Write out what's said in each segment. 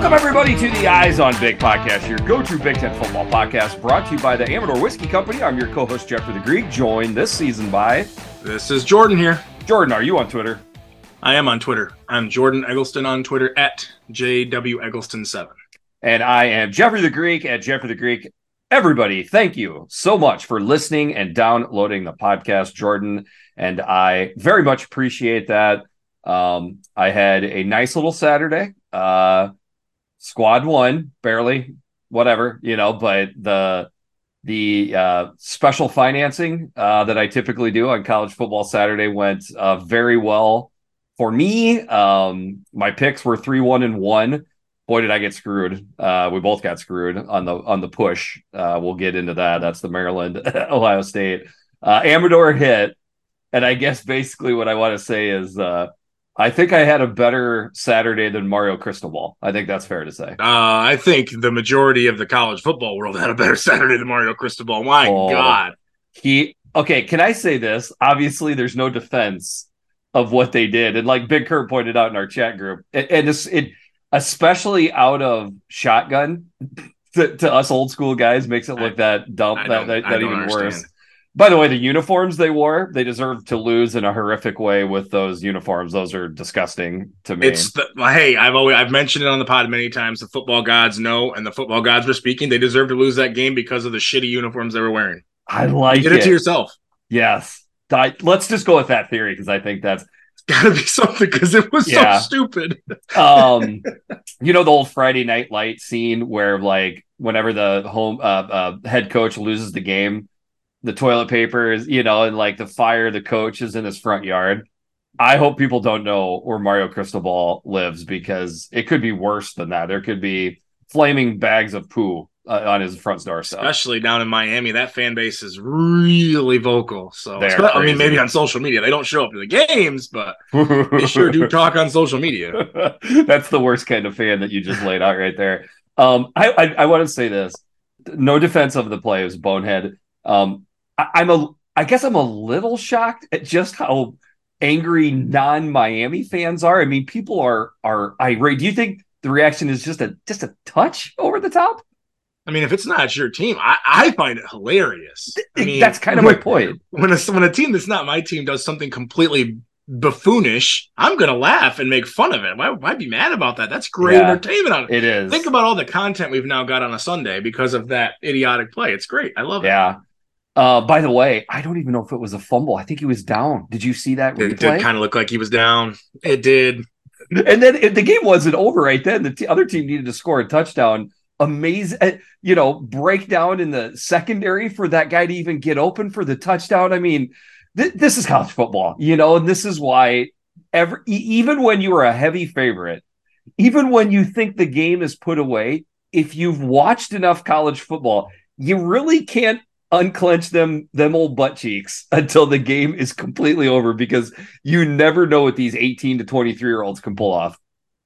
Welcome, everybody, to the Eyes on Big podcast, your go to Big Ten football podcast brought to you by the Amador Whiskey Company. I'm your co host, Jeffrey the Greek, joined this season by. This is Jordan here. Jordan, are you on Twitter? I am on Twitter. I'm Jordan Eggleston on Twitter at JW Eggleston7. And I am Jeffrey the Greek at Jeffrey the Greek. Everybody, thank you so much for listening and downloading the podcast, Jordan. And I very much appreciate that. Um, I had a nice little Saturday. Uh, squad won barely, whatever, you know, but the the uh, special financing uh, that I typically do on college football Saturday went uh, very well for me. Um, my picks were three, one, and one. Boy, did I get screwed! Uh, we both got screwed on the on the push. Uh, we'll get into that. That's the Maryland Ohio State uh, Amador hit, and I guess basically what I want to say is I think I had a better Saturday than Mario Cristobal. I think that's fair to say. Uh, I think the majority of the college football world had a better Saturday than Mario Cristobal. My oh, God. He okay, can I say this? Obviously, there's no defense of what they did. And like Big Kurt pointed out in our chat group, and, and it's, it especially out of shotgun to, to, us old school guys makes it look that dumb, that, that, that even understand. worse. By the way, the uniforms they wore, they deserve to lose in a horrific way with those uniforms. Those are disgusting to me. It's the, hey, I've always I've mentioned it on the pod many times. The football gods know, and the football gods were speaking. They deserve to lose that game because of the shitty uniforms they were wearing. I like you did it. it to yourself. Yes. I, let's just go with that theory because I think that's got to be something because it was yeah. so stupid. um, you know the old Friday Night Light scene where like whenever the home uh, uh, head coach loses the game the toilet paper is, you know, and like the fire, the coach is in his front yard. I hope people don't know where Mario Cristobal lives because it could be worse than that. There could be flaming bags of poo uh, on his front door. Especially down in Miami, that fan base is really vocal. So I mean, maybe on social media they don't show up to the games, but they sure do talk on social media. That's the worst kind of fan that you just laid out right there. Um, I, I, I want to say this: no defense of the play is bonehead. Um, I, am a I guess I'm a little shocked at just how angry non-Miami fans are. I mean, people are are irate. Do you think the reaction is just a just a touch over the top? I mean, if it's not your team, I, I find it hilarious. I mean, that's kind of when, my point. When a when a team that's not my team does something completely buffoonish, I'm gonna laugh and make fun of it. Why, why be mad about that? That's great yeah, entertainment on it. It is. Think about all the content we've now got on a Sunday because of that idiotic play. It's great. I love it. Yeah. Uh, by the way, I don't even know if it was a fumble. I think he was down. Did you see that? It did kind of look like he was down. It did. And then it, the game wasn't over right then. The t- other team needed to score a touchdown. Amazing, uh, you know, breakdown in the secondary for that guy to even get open for the touchdown. I mean, th- this is college football, you know, and this is why every even when you are a heavy favorite, even when you think the game is put away, if you've watched enough college football, you really can't unclench them them old butt cheeks until the game is completely over because you never know what these 18 to 23 year olds can pull off.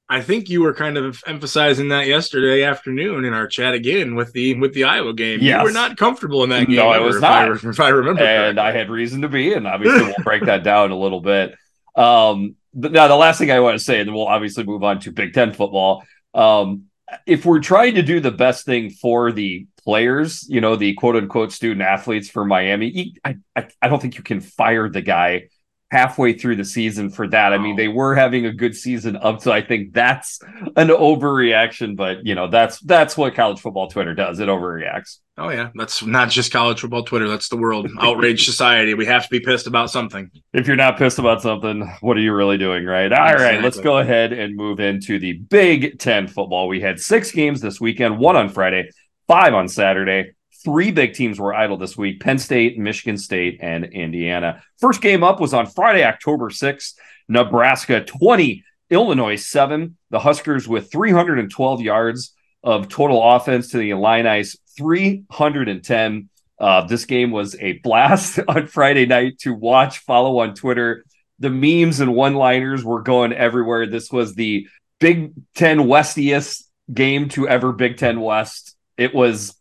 I think you were kind of emphasizing that yesterday afternoon in our chat again with the with the Iowa game. Yes. You were not comfortable in that game. No, I was not. If I, if I remember, and correctly. I had reason to be, and obviously we'll break that down a little bit. Um, but now the last thing I want to say, and then we'll obviously move on to Big Ten football. Um, if we're trying to do the best thing for the players, you know, the quote unquote student athletes for Miami, I, I, I don't think you can fire the guy halfway through the season for that. I mean, they were having a good season up to I think that's an overreaction, but you know, that's that's what college football Twitter does. It overreacts. Oh yeah, that's not just college football Twitter, that's the world. Outrage society. We have to be pissed about something. If you're not pissed about something, what are you really doing, right? All exactly. right, let's go ahead and move into the Big 10 football. We had 6 games this weekend, one on Friday, five on Saturday. Three big teams were idle this week Penn State, Michigan State, and Indiana. First game up was on Friday, October 6th. Nebraska 20, Illinois 7. The Huskers with 312 yards of total offense to the Illini's 310. Uh, this game was a blast on Friday night to watch, follow on Twitter. The memes and one liners were going everywhere. This was the Big Ten Westiest game to ever Big Ten West it was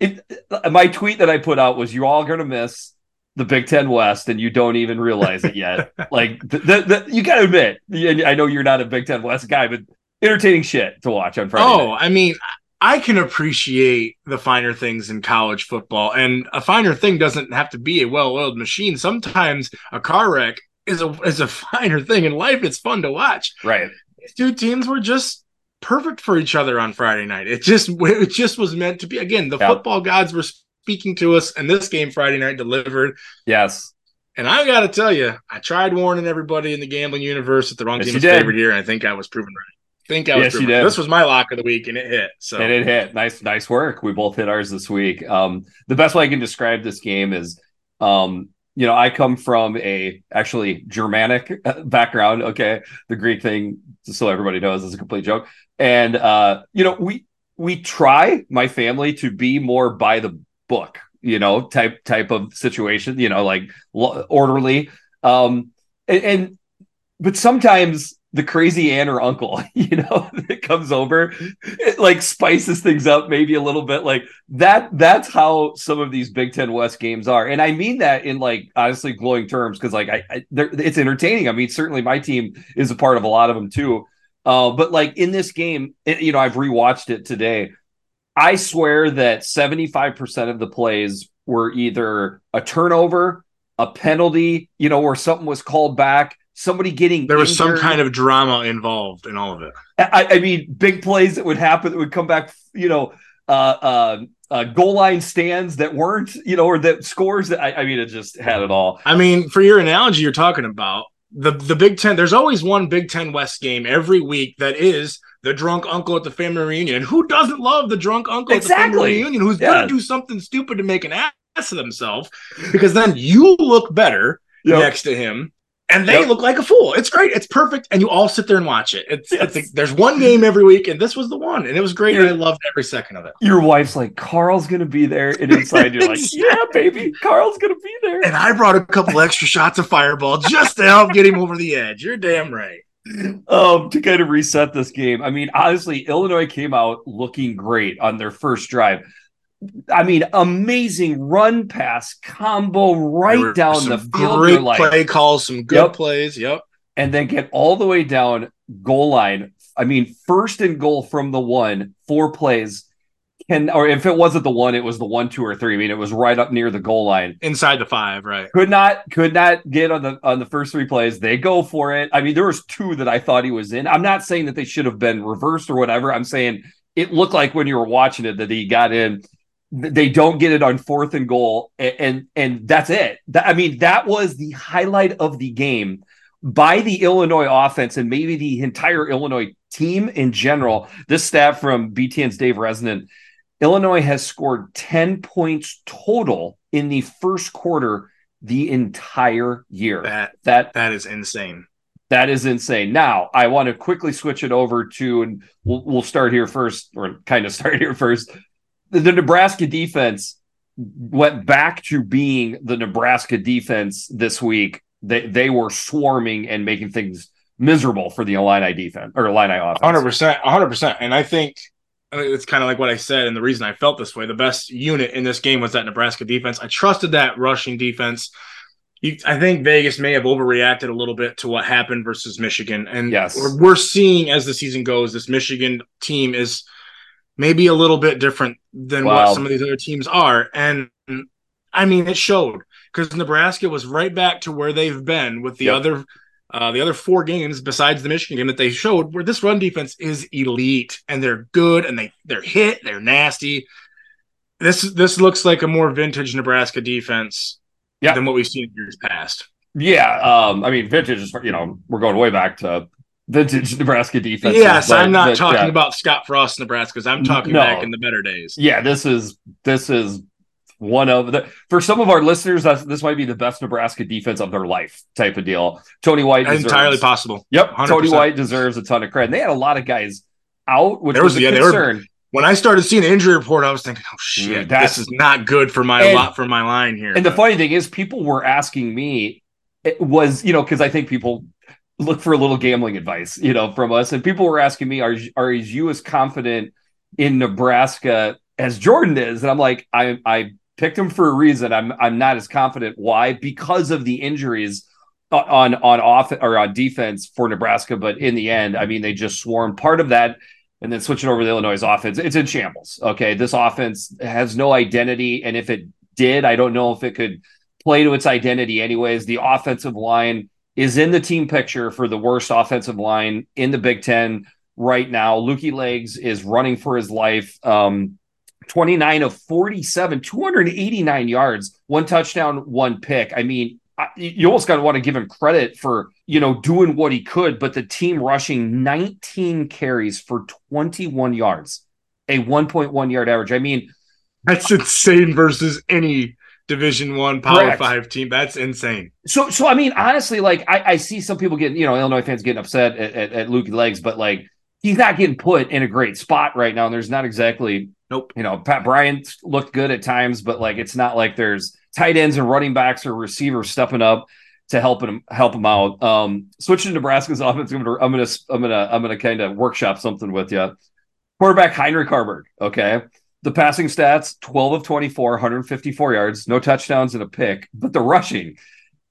it my tweet that I put out was you're all gonna miss the Big Ten West and you don't even realize it yet. like the, the, the, you gotta admit, I know you're not a Big Ten West guy, but entertaining shit to watch on Friday. Oh, night. I mean, I can appreciate the finer things in college football, and a finer thing doesn't have to be a well-oiled machine. Sometimes a car wreck is a is a finer thing in life. It's fun to watch. Right. These two teams were just perfect for each other on Friday night. It just it just was meant to be. Again, the football gods were speaking to us, and this game Friday night delivered. Yes. And I got to tell you, I tried warning everybody in the gambling universe that the wrong yes, team was favored here, and I think I was proven right think I was yes, you did. This was my lock of the week, and it hit. So and it hit. Nice, nice work. We both hit ours this week. Um, the best way I can describe this game is, um, you know, I come from a actually Germanic uh, background. Okay, the Greek thing, so everybody knows, is a complete joke. And uh, you know, we we try my family to be more by the book, you know, type type of situation. You know, like orderly. Um, and, and but sometimes the crazy aunt or uncle, you know, that comes over, it like spices things up maybe a little bit. Like that, that's how some of these Big Ten West games are. And I mean that in like honestly glowing terms because like I, I it's entertaining. I mean, certainly my team is a part of a lot of them too. Uh, but like in this game, it, you know, I've rewatched it today. I swear that 75% of the plays were either a turnover, a penalty, you know, where something was called back somebody getting there was injured. some kind of drama involved in all of it. I, I, mean, big plays that would happen that would come back, you know, uh, uh, uh, goal line stands that weren't, you know, or that scores that I, I mean, it just had it all. I mean, for your analogy, you're talking about the the Big Ten. There's always one Big Ten West game every week that is the drunk uncle at the family reunion. Who doesn't love the drunk uncle exactly. at the family reunion who's yeah. going to do something stupid to make an ass of themselves? Because then you look better yep. next to him and they yep. look like a fool. It's great. It's perfect. And you all sit there and watch it. It's, yes. it's there's one game every week, and this was the one, and it was great. and I loved every second of it. Your wife's like, Carl's gonna be there, and inside you're like, Yeah, baby, Carl's gonna be there. And I brought a couple extra shots of Fireball just to help get him over the edge. You're damn right. Um, to kind of reset this game, I mean, honestly, Illinois came out looking great on their first drive. I mean, amazing run pass combo right down the field. Great like, play calls, some good yep. plays. Yep. And then get all the way down goal line. I mean, first and goal from the one, four plays. Can or if it wasn't the one, it was the one, two, or three. I mean, it was right up near the goal line, inside the five, right? Could not, could not get on the on the first three plays. They go for it. I mean, there was two that I thought he was in. I'm not saying that they should have been reversed or whatever. I'm saying it looked like when you were watching it that he got in they don't get it on fourth and goal and and, and that's it. That, i mean that was the highlight of the game by the illinois offense and maybe the entire illinois team in general. This stat from btn's dave Revsine illinois has scored 10 points total in the first quarter the entire year. That that that is insane. That is insane. Now, I want to quickly switch it over to, and we'll, we'll start here first, or kind of start here first the Nebraska defense went back to being the Nebraska defense this week. They they were swarming and making things miserable for the Illini defense or Illini offense. Hundred percent, hundred percent. And I think uh, it's kind of like what I said, and the reason I felt this way: the best unit in this game was that Nebraska defense. I trusted that rushing defense. You, I think Vegas may have overreacted a little bit to what happened versus Michigan, and yes, we're, we're seeing as the season goes, this Michigan team is maybe a little bit different than wow. what some of these other teams are. And I mean, it showed because Nebraska was right back to where they've been with the yep. other uh, the other four games besides the Michigan game that they showed, where this run defense is elite and they're good and they they're hit, they're nasty. This this looks like a more vintage Nebraska defense yep. than what we've seen in years past. Yeah, um, I mean, vintage is you know we're going way back to vintage Nebraska defense. Yes, but, I'm not but, talking yeah. about Scott Frost Nebraska's. I'm talking no. back in the better days. Yeah, this is this is one of the for some of our listeners. this might be the best Nebraska defense of their life type of deal. Tony White deserves, entirely possible. Yep, 100%. Tony White deserves a ton of credit. And they had a lot of guys out, which there was, was a yeah, concern. Were, when I started seeing the injury report, I was thinking, "Oh shit, mm, this is not good for my and, lot for my line here." And but. the funny thing is, people were asking me, it was you know because I think people look for a little gambling advice, you know, from us. And people were asking me, "Are are you as confident in Nebraska as Jordan is?" And I'm like, I I picked him for a reason. I'm I'm not as confident. Why? Because of the injuries on on off or on defense for Nebraska, but in the end, I mean, they just swarmed. Part of that, and then switching over to Illinois' offense, it's in shambles. Okay, this offense has no identity, and if it did, I don't know if it could play to its identity. Anyways, the offensive line is in the team picture for the worst offensive line in the Big Ten right now. Lukey Legs is running for his life. Um, 29 of 47, 289 yards, one touchdown, one pick. I mean, you almost got to want to give him credit for you know doing what he could, but the team rushing 19 carries for 21 yards, a 1.1 yard average. I mean, that's insane versus any Division One Power Correct. Five team. That's insane. So, so I mean, honestly, like I, I see some people getting, you know, Illinois fans getting upset at, at, at Lukey Legs, but like he's not getting put in a great spot right now. And there's not exactly, nope. You know, Pat Bryant looked good at times, but like it's not like there's tight ends and running backs or receivers stepping up to help him help him out. Um, switching to Nebraska's offense, I'm gonna I'm gonna I'm gonna I'm gonna kind of workshop something with you. Quarterback Heinrich Haarberg. Okay. The passing stats 12 of 24, 154 yards, no touchdowns and a pick, but the rushing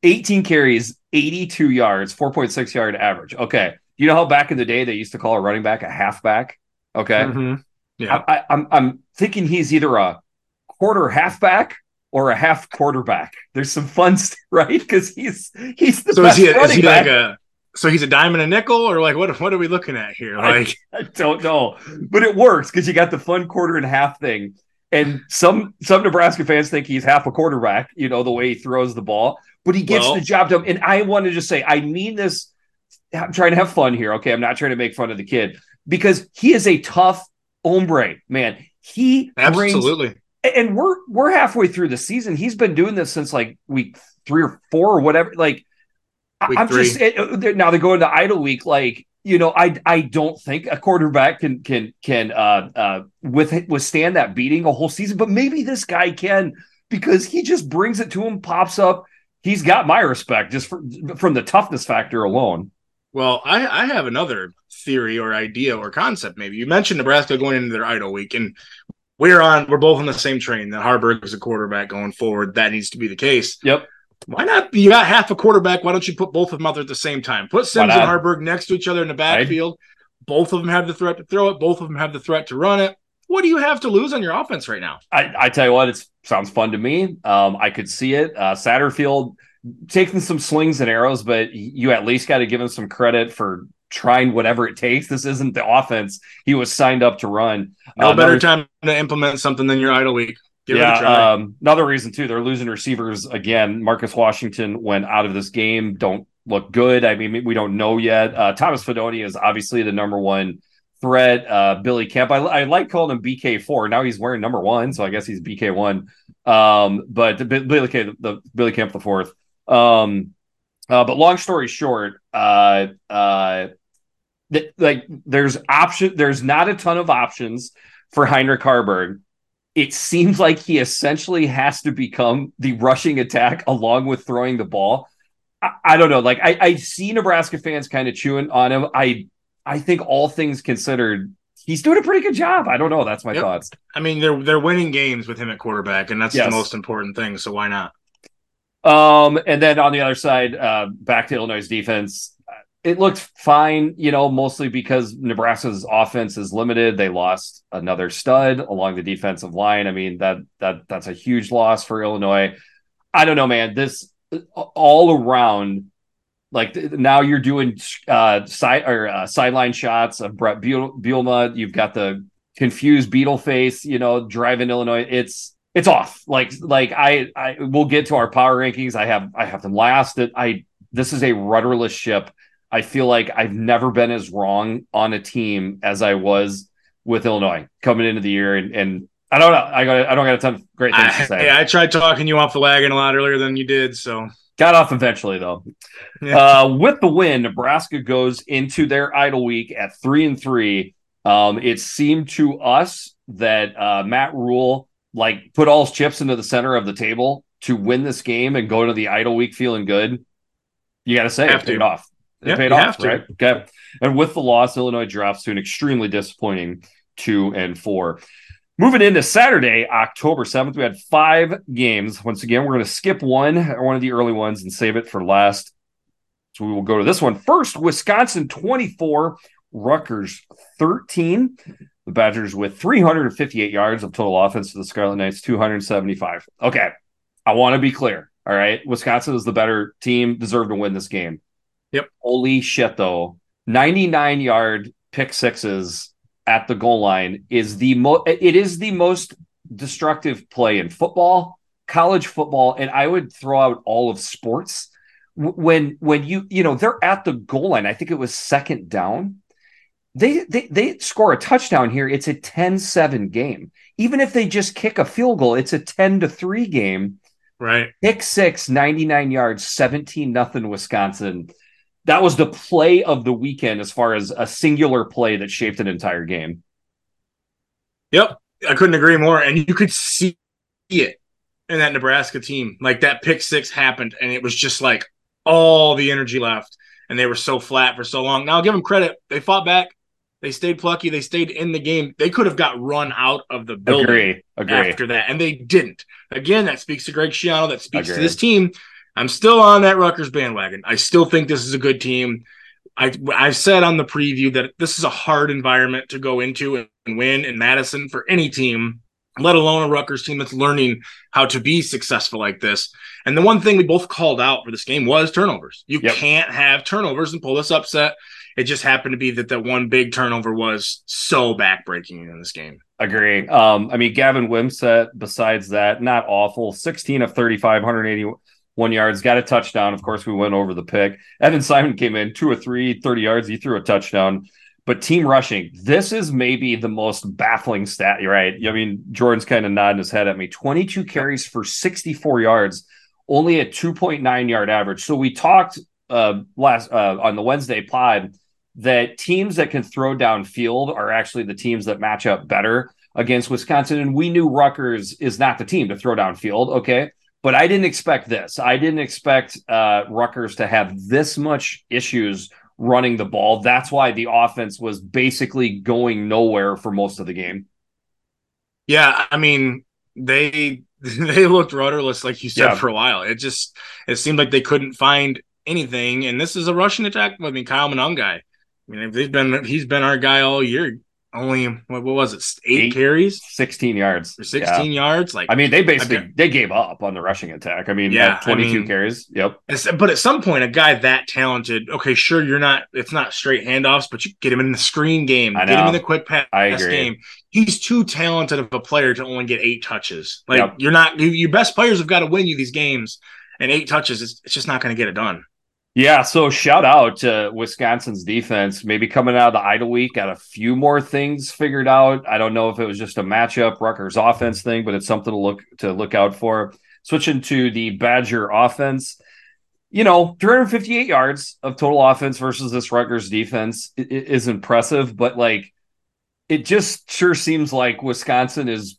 18 carries, 82 yards, 4.6 yard average. Okay. You know how back in the day they used to call a running back a halfback? Okay. Mm-hmm. Yeah. I, I, I'm, I'm thinking he's either a quarter halfback or a half quarterback. There's some fun, right? Because he's he's the so best is he, running is he back. Like a, so he's a dime and a nickel, or like what? What are we looking at here? Like I, I don't know, but it works because you got the fun quarter and half thing. And some some Nebraska fans think he's half a quarterback. You know the way he throws the ball, but he gets well, the job done. And I want to just say, I mean this. I'm trying to have fun here. Okay, I'm not trying to make fun of the kid because he is a tough hombre, man. He absolutely. Brings, and we're we're halfway through the season. He's been doing this since like week three or four or whatever. Like week I'm three. just it, now they go into idle week. Like you know, I I don't think a quarterback can can can uh uh with withstand that beating a whole season. But maybe this guy can because he just brings it to him, pops up. He's got my respect just for, from the toughness factor alone. Well, I, I have another theory or idea or concept. Maybe you mentioned Nebraska going into their idle week, and we're on we're both on the same train that Haarberg is a quarterback going forward. That needs to be the case. Yep. Why not? You got half a quarterback. Why don't you put both of them out there at the same time? Put Sims and Haarberg next to each other in the backfield. Right. Both of them have the threat to throw it. Both of them have the threat to run it. What do you have to lose on your offense right now? I, I tell you what, it sounds fun to me. Um, I could see it. Uh, Satterfield taking some slings and arrows, but you at least got to give him some credit for trying whatever it takes. This isn't the offense he was signed up to run. No uh, better time to implement something than your idle week. Give yeah, um, another reason too. They're losing receivers again. Marcus Washington went out of this game. Don't look good. I mean, we don't know yet. Uh, Thomas Fidone is obviously the number one threat. Uh, Billy Kemp, I, I like calling him BK four. Now he's wearing number one, so I guess he's BK one. Um, but the, Billy K, the, the Billy Kemp the fourth. Um, uh, but long story short, uh, uh, th- like there's option. There's not a ton of options for Heinrich Haarberg. It seems like he essentially has to become the rushing attack along with throwing the ball. I, I don't know. Like I, I see Nebraska fans kind of chewing on him. I I think all things considered, he's doing a pretty good job. I don't know. That's my yep. thoughts. I mean, they're they're winning games with him at quarterback, and that's yes. the most important thing. So why not? Um, and then on the other side, uh, back to Illinois' defense, it looked fine, you know, mostly because Nebraska's offense is limited. They lost another stud along the defensive line. I mean, that that that's a huge loss for Illinois. I don't know, man. This all around, like now you're doing uh side or uh, sideline shots of Bret Bielema. You've got the confused Beetle face, you know, driving Illinois. It's it's off. Like like I I we'll get to our power rankings. I have I have them last. I this is a rudderless ship. I feel like I've never been as wrong on a team as I was with Illinois coming into the year, and, and I don't know. I got I don't got a ton of great things I, to say. Yeah, I tried talking you off the wagon a lot earlier than you did, so got off eventually though. Yeah. Uh, with the win, Nebraska goes into their idle week at three and three. Um, it seemed to us that uh, Matt Rhule like put all his chips into the center of the table to win this game and go to the idle week feeling good. You got to say it paid off. It yep, paid off, right? Okay. And with the loss, Illinois drops to an extremely disappointing two and four. Moving into Saturday, October 7th, we had five games. Once again, we're going to skip one, or one of the early ones, and save it for last. So we will go to this one first. Wisconsin 24, Rutgers 13. The Badgers with 358 yards of total offense to the Scarlet Knights 275. Okay. I want to be clear. All right. Wisconsin is the better team, deserved to win this game. Yep. Holy shit, though. 99 yard pick sixes at the goal line is the most, it is the most destructive play in football, college football, and I would throw out all of sports. When, when you, you know, they're at the goal line, I think it was second down they, they they score a touchdown here it's a 10-7 game even if they just kick a field goal it's a 10 to 3 game right pick 6 99 yards 17 nothing wisconsin that was the play of the weekend as far as a singular play that shaped an entire game yep i couldn't agree more and you could see it in that nebraska team like that pick 6 happened and it was just like all the energy left and they were so flat for so long now I'll give them credit they fought back they stayed plucky. They stayed in the game. They could have got run out of the building agree, agree. after that, and they didn't. Again, that speaks to Greg Schiano. That speaks agree. to this team. I'm still on that Rutgers bandwagon. I still think this is a good team. I I said on the preview that this is a hard environment to go into and win in Madison for any team, let alone a Rutgers team that's learning how to be successful like this. And the one thing we both called out for this game was turnovers. You yep. can't have turnovers and pull this upset. It just happened to be that that one big turnover was so backbreaking in this game. Agree. Um, I mean, Gavin Wimsatt, besides that, not awful. 16 of 35, 181 yards, got a touchdown. Of course, we went over the pick. Evan Simon came in, two or three, 30 yards. He threw a touchdown. But team rushing, this is maybe the most baffling stat, right? I mean, Jordan's kind of nodding his head at me. 22 carries for 64 yards, only a 2.9 yard average. So we talked uh, last uh, on the Wednesday pod that teams that can throw downfield are actually the teams that match up better against Wisconsin. And we knew Rutgers is not the team to throw downfield. Okay. But I didn't expect this. I didn't expect uh, Rutgers to have this much issues running the ball. That's why the offense was basically going nowhere for most of the game. Yeah. I mean, they they looked rudderless, like you said, yeah. for a while. It just it seemed like they couldn't find anything. And this is a rushing attack. I mean, Kyle Monangai I mean, he's been he's been our guy all year. Only what, what was it? Eight, Eight, carries, sixteen yards, or sixteen yeah. yards. Like I mean, they basically they gave up on the rushing attack. I mean, yeah, twenty two I mean, carries. Yep. But at some point, a guy that talented, okay, sure, you're not. It's not straight handoffs, but you get him in the screen game, get him in the quick pass game. He's too talented of a player to only get eight touches. Like yep. you're not. You, your best players have got to win you these games, and eight touches, it's, it's just not going to get it done. Yeah, so shout out to Wisconsin's defense. Maybe coming out of the idle week, got a few more things figured out. I don't know if it was just a matchup Rutgers offense thing, but it's something to look to look out for. Switching to the Badger offense, you know, 358 yards of total offense versus this Rutgers defense is impressive, but like it just sure seems like Wisconsin is.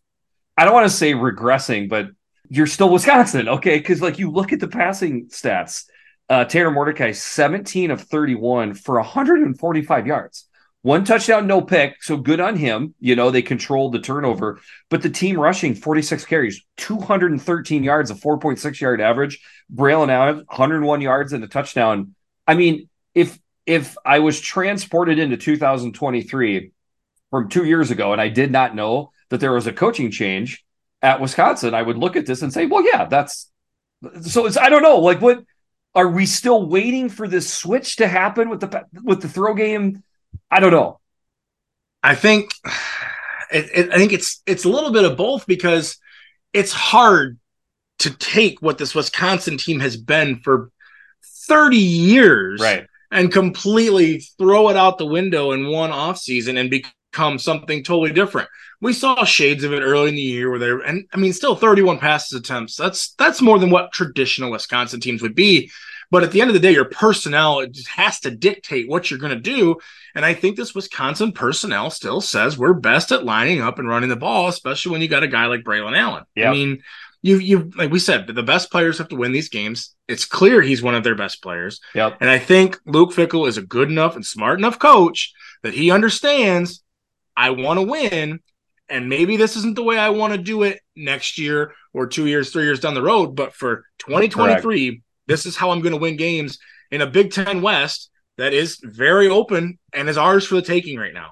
I don't want to say regressing, but you're still Wisconsin, okay? Because like you look at the passing stats uh, Tanner Mordecai, 17 of 31 for 145 yards. One touchdown, no pick. So good on him. You know, they controlled the turnover, but the team rushing 46 carries, 213 yards, a 4.6 yard average. Braylon Allen, 101 yards and a touchdown. I mean, if if I was transported into 2023 from two years ago and I did not know that there was a coaching change at Wisconsin, I would look at this and say, well, yeah, that's so it's I don't know, like what are we still waiting for this switch to happen with the with the throw game? I don't know. I think it, it, I think it's it's a little bit of both because it's hard to take what this Wisconsin team has been for 30 years right. and completely throw it out the window in one off season and become something totally different. We saw shades of it early in the year where they're and I mean still 31 passes attempts. That's that's more than what traditional Wisconsin teams would be. But at the end of the day, your personnel it just has to dictate what you're going to do. And I think this Wisconsin personnel still says we're best at lining up and running the ball, especially when you got a guy like Braylon Allen. Yep. I mean, you you like we said, the best players have to win these games. It's clear he's one of their best players. Yep. And I think Luke Fickell is a good enough and smart enough coach that he understands I want to win and maybe this isn't the way I want to do it next year or two years, three years down the road, but for 2023, Correct. this is how I'm going to win games. in a Big Ten West that is very open and is ours for the taking right now.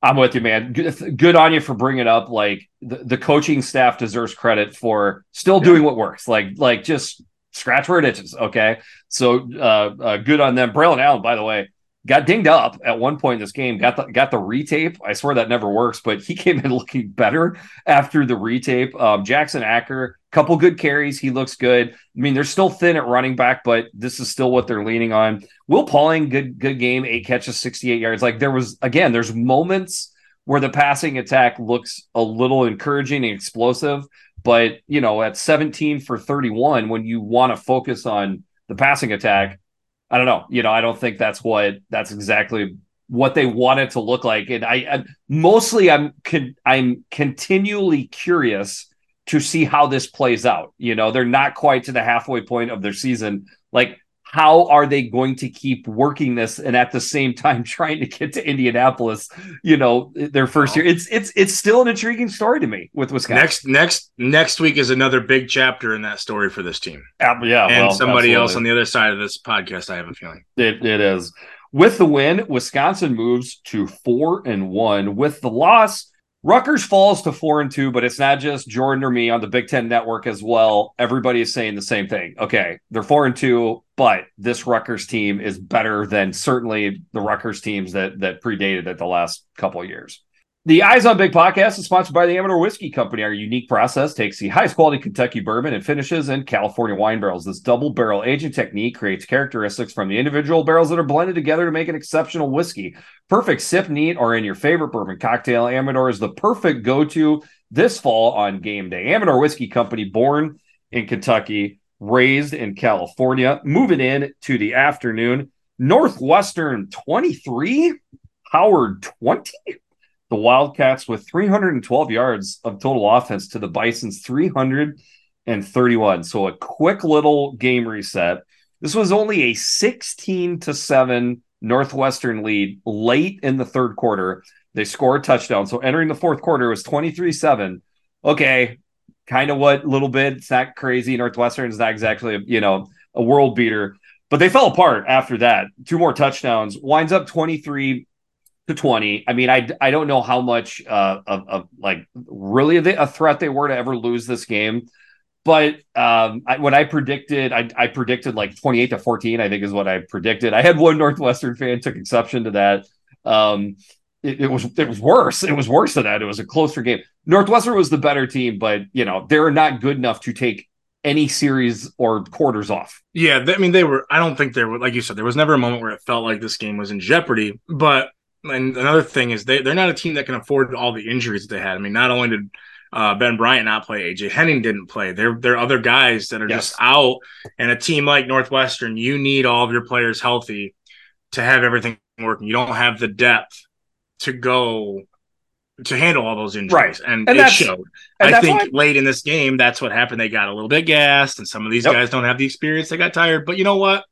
I'm with you, man. Good, good on you for bringing up. Like the, the coaching staff deserves credit for still yeah. doing what works. Like, like just scratch where it itches. Okay, so uh, uh, good on them. Braylon Allen, by the way, got dinged up at one point in this game. Got the got the retape. I swear that never works, but he came in looking better after the retape. Um, Jackson Acker, couple good carries. He looks good. I mean, they're still thin at running back, but this is still what they're leaning on. Will Pauling, good good game, eight catches, sixty eight yards. Like there was again, there's moments where the passing attack looks a little encouraging and explosive. But you know, at 17 for 31, when you want to focus on the passing attack, I don't know. You know, I don't think that's what that's exactly what they want it to look like. And I, I mostly I'm con- I'm continually curious to see how this plays out. You know, they're not quite to the halfway point of their season. Like, how are they going to keep working this and at the same time trying to get to Indianapolis? You know, their first year. It's it's it's still an intriguing story to me with Wisconsin. Next next next week is another big chapter in that story for this team. Uh, yeah, and well, somebody absolutely. else on the other side of this podcast. I have a feeling it, it is. With the win, Wisconsin moves to four and one. With the loss, Rutgers falls to four and two, but it's not just Jordan or me on the Big Ten Network as well. Everybody is saying the same thing. Okay, they're four and two, but this Rutgers team is better than certainly the Rutgers teams that that predated it the last couple years. The Eyes on Big podcast is sponsored by the Amador Whiskey Company. Our unique process takes the highest quality Kentucky bourbon and finishes in California wine barrels. This double barrel aging technique creates characteristics from the individual barrels that are blended together to make an exceptional whiskey. Perfect sip neat or in your favorite bourbon cocktail. Amador is the perfect go to this fall on game day. Amador Whiskey Company, born in Kentucky, raised in California. Moving in to the afternoon. Northwestern 23, Howard 20. The Wildcats with 312 yards of total offense to the Bison's 331. So a quick little game reset. This was only a 16 to 7 Northwestern lead late in the third quarter. They score a touchdown. So entering the fourth quarter was 23 7. Okay, kind of what little bit. It's not crazy. Northwestern is not exactly, a, you know, a world beater, but they fell apart after that. Two more touchdowns, winds up 23 to 20. I mean, I, I don't know how much uh, of, of like really a threat they were to ever lose this game. But um, I, when I predicted, I, I predicted like 28 to 14, I think is what I predicted. I had one Northwestern fan took exception to that. Um, it, it, was it was worse. It was worse than that. It was a closer game. Northwestern was the better team, but you know they're not good enough to take any series or quarters off. Yeah, I mean they were. I don't think there were, like you said, there was never a moment where it felt like this game was in jeopardy. But and another thing is they they're not a team that can afford all the injuries that they had. I mean, not only did uh, Ben Bryant not play, AJ Henning didn't play. There there are other guys that are yes. just out. And a team like Northwestern, you need all of your players healthy to have everything working. You don't have the depth to go to handle all those injuries, right. and, and it showed. And I think why... late in this game, that's what happened. They got a little bit gassed, and some of these yep. guys don't have the experience. They got tired, but you know what?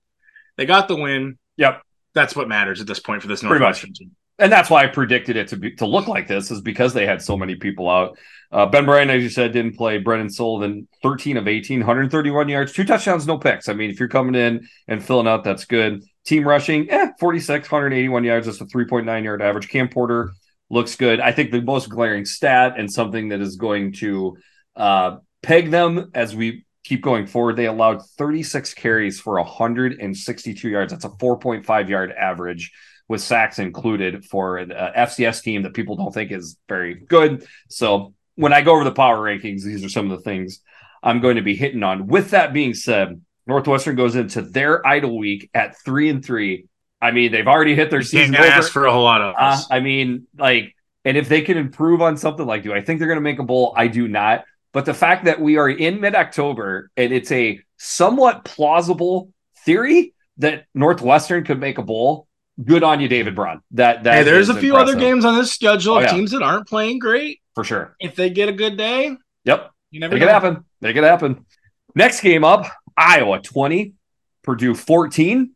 They got the win. Yep, that's what matters at this point for this Northwestern team and that's why I predicted it to be to look like this is because they had so many people out. Uh, ben Bryant, as you said, didn't play. Brendan Sullivan, 13 of 18, 131 yards, two touchdowns, no picks. I mean, if you're coming in and filling out, that's good. Team rushing, eh, 46, 181 yards. That's a 3.9 yard average. Cam Porter looks good. I think the most glaring stat and something that is going to uh, peg them as we keep going forward, they allowed 36 carries for 162 yards. That's a 4.5 yard average with sacks included for an uh, FCS team that people don't think is very good. So when I go over the power rankings, these are some of the things I'm going to be hitting on. With that being said, Northwestern goes into their idle week at three and three. I mean, they've already hit their you season. Can't ask for a whole lot of uh, I mean, like, and if they can improve on something like, do I think they're going to make a bowl? I do not. But the fact that we are in mid October and it's a somewhat plausible theory that Northwestern could make a bowl, good on you, David Braun. That that hey, there's a few impressive. other games on this schedule oh, yeah. teams that aren't playing great for sure. If they get a good day, yep, you never it happen. Make it happen. Next game up, Iowa 20, Purdue 14.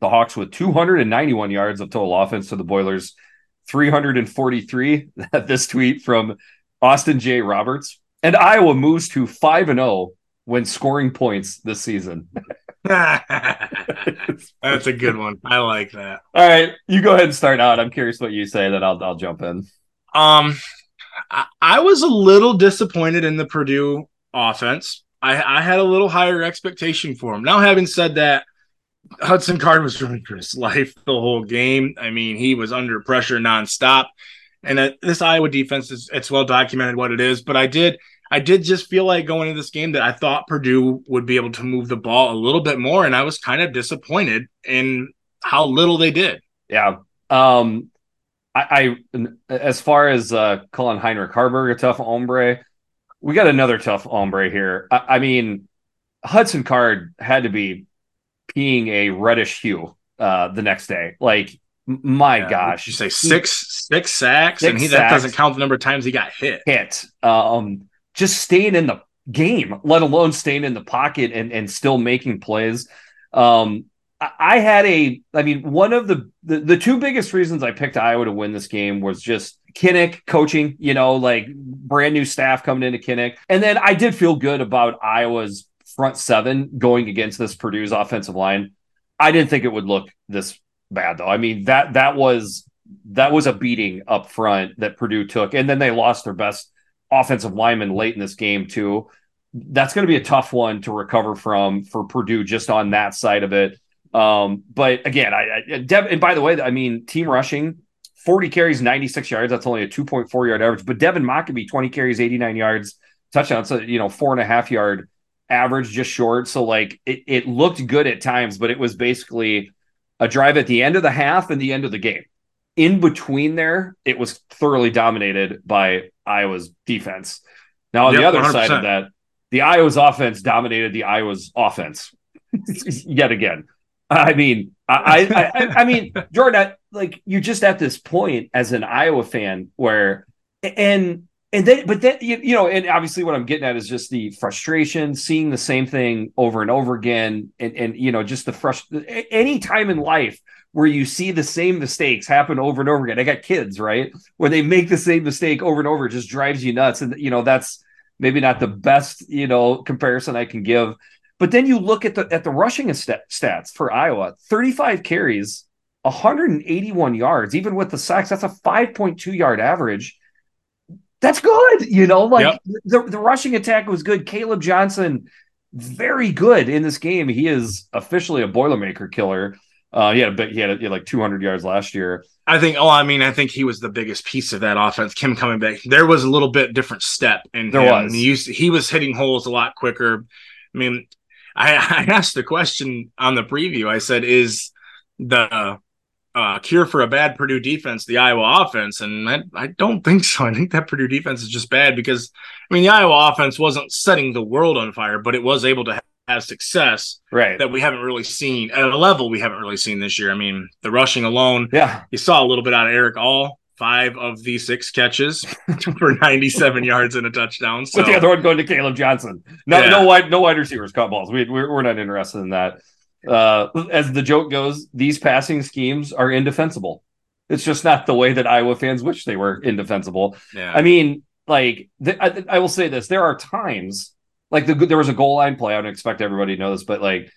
The Hawks with 291 yards of total offense to the Boilers 343. this tweet from Austin J. Roberts. And Iowa moves to 5 and 0 when scoring points this season. That's a good one. I like that. All right, you go ahead and start out. I'm curious what you say, then I'll I'll jump in. Um, I, I was a little disappointed in the Purdue offense. I, I had a little higher expectation for him. Now, having said that, Hudson Card was running his life the whole game. I mean, he was under pressure nonstop. And uh, this Iowa defense is it's well documented what it is. But I did I did just feel like going into this game that I thought Purdue would be able to move the ball a little bit more, and I was kind of disappointed in how little they did. Yeah. Um, I, I as far as uh, calling Heinrich Haarberg, a tough hombre, we got another tough hombre here. I, I mean, Hudson Card had to be peeing a reddish hue uh, the next day. Like, my yeah, gosh, you say six six sacks, six and he, sacks, that doesn't count the number of times he got hit. Hit. Um, just staying in the game, let alone staying in the pocket and and still making plays. Um, I had a, I mean, one of the, the, the two biggest reasons I picked Iowa to win this game was just Kinnick coaching, you know, like brand new staff coming into Kinnick, and then I did feel good about Iowa's front seven going against this Purdue's offensive line. I didn't think it would look this bad though. I mean that that was that was a beating up front that Purdue took, and then they lost their best offensive lineman late in this game too. That's going to be a tough one to recover from for Purdue just on that side of it. Um, but again, I, I Dev, and by the way, I mean team rushing, 40 carries, 96 yards. That's only a 2.4 yard average. But Devin Mockobee, 20 carries, 89 yards, touchdown. So you know, four and a half yard average, just short. So like it, it looked good at times, but it was basically a drive at the end of the half and the end of the game. In between there, it was thoroughly dominated by Iowa's defense. Now on yep, the other 100%. side of that, the Iowa's offense dominated the Iowa's offense yet again. I mean, I, I, I, I mean, Jordan, like you're just at this point as an Iowa fan where, and and then, but then you, you know, and obviously what I'm getting at is just the frustration, seeing the same thing over and over again, and and you know, just the frustration. Any time in life where you see the same mistakes happen over and over again, I got kids, right, where they make the same mistake over and over, it just drives you nuts, and you know, that's maybe not the best you know comparison I can give but then you look at the at the rushing stats for Iowa: 35 carries, 181 yards, even with the sacks. That's a 5.2 yard average. That's good, you know. Like yep. the the rushing attack was good. Caleb Johnson, very good in this game. He is officially a Boilermaker killer. Uh, he had a bit, he had, a, he had like 200 yards last year. I think. Oh, I mean, I think he was the biggest piece of that offense. Kim coming back, there was a little bit different step in there him. was. He, used, he was hitting holes a lot quicker. I mean, I, I asked the question on the preview. I said, "Is the uh, cure for a bad Purdue defense the Iowa offense?" And I, I don't think so. I think that Purdue defense is just bad because I mean the Iowa offense wasn't setting the world on fire, but it was able to have success right that we haven't really seen at a level we haven't really seen this year. I mean, the rushing alone, yeah, you saw a little bit out of Erick All, five of the six catches for 97 yards and a touchdown. So. With the other one going to Caleb Johnson. No, yeah. no wide, no wide receivers caught balls. We, we're, we're not interested in that. Uh, as the joke goes, these passing schemes are indefensible. It's just not the way that Iowa fans wish they were indefensible. Yeah. I mean, like the, I, I will say this: there are times like the there was a goal line play. I don't expect everybody to know this, but like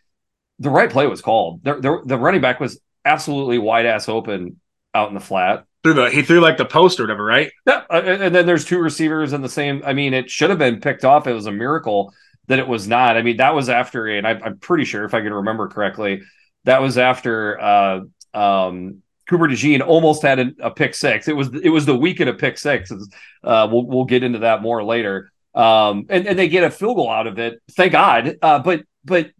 the right play was called. The, the, the running back was absolutely wide ass open out in the flat threw the he threw like the post or whatever, right? Yeah, uh, and then there's two receivers in the same. I mean, it should have been picked off. It was a miracle that it was not. I mean, that was after, and I, am pretty sure if I can remember correctly, that was after uh, um, Cooper DeJean almost had a, a, pick six. It was it was the weekend of pick six. Uh, we'll we'll get into that more later. Um, and and they get a field goal out of it. Thank God. Uh, but but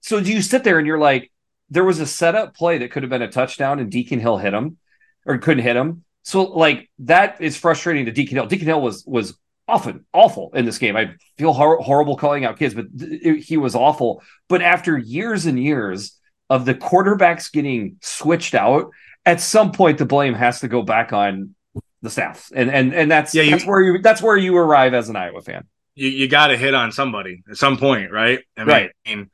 so do you sit there and you're like, there was a setup play that could have been a touchdown, and Deacon Hill hit him or couldn't hit him. So like that is frustrating to Deacon Hill. Deacon Hill was was often awful in this game. I feel hor- horrible calling out kids, but th- he was awful. But after years and years of the quarterbacks getting switched out, at some point the blame has to go back on the staff, and and and that's yeah, you, that's where you that's where you arrive as an Iowa fan. You you got to hit on somebody at some point, right? I mean, right. I mean,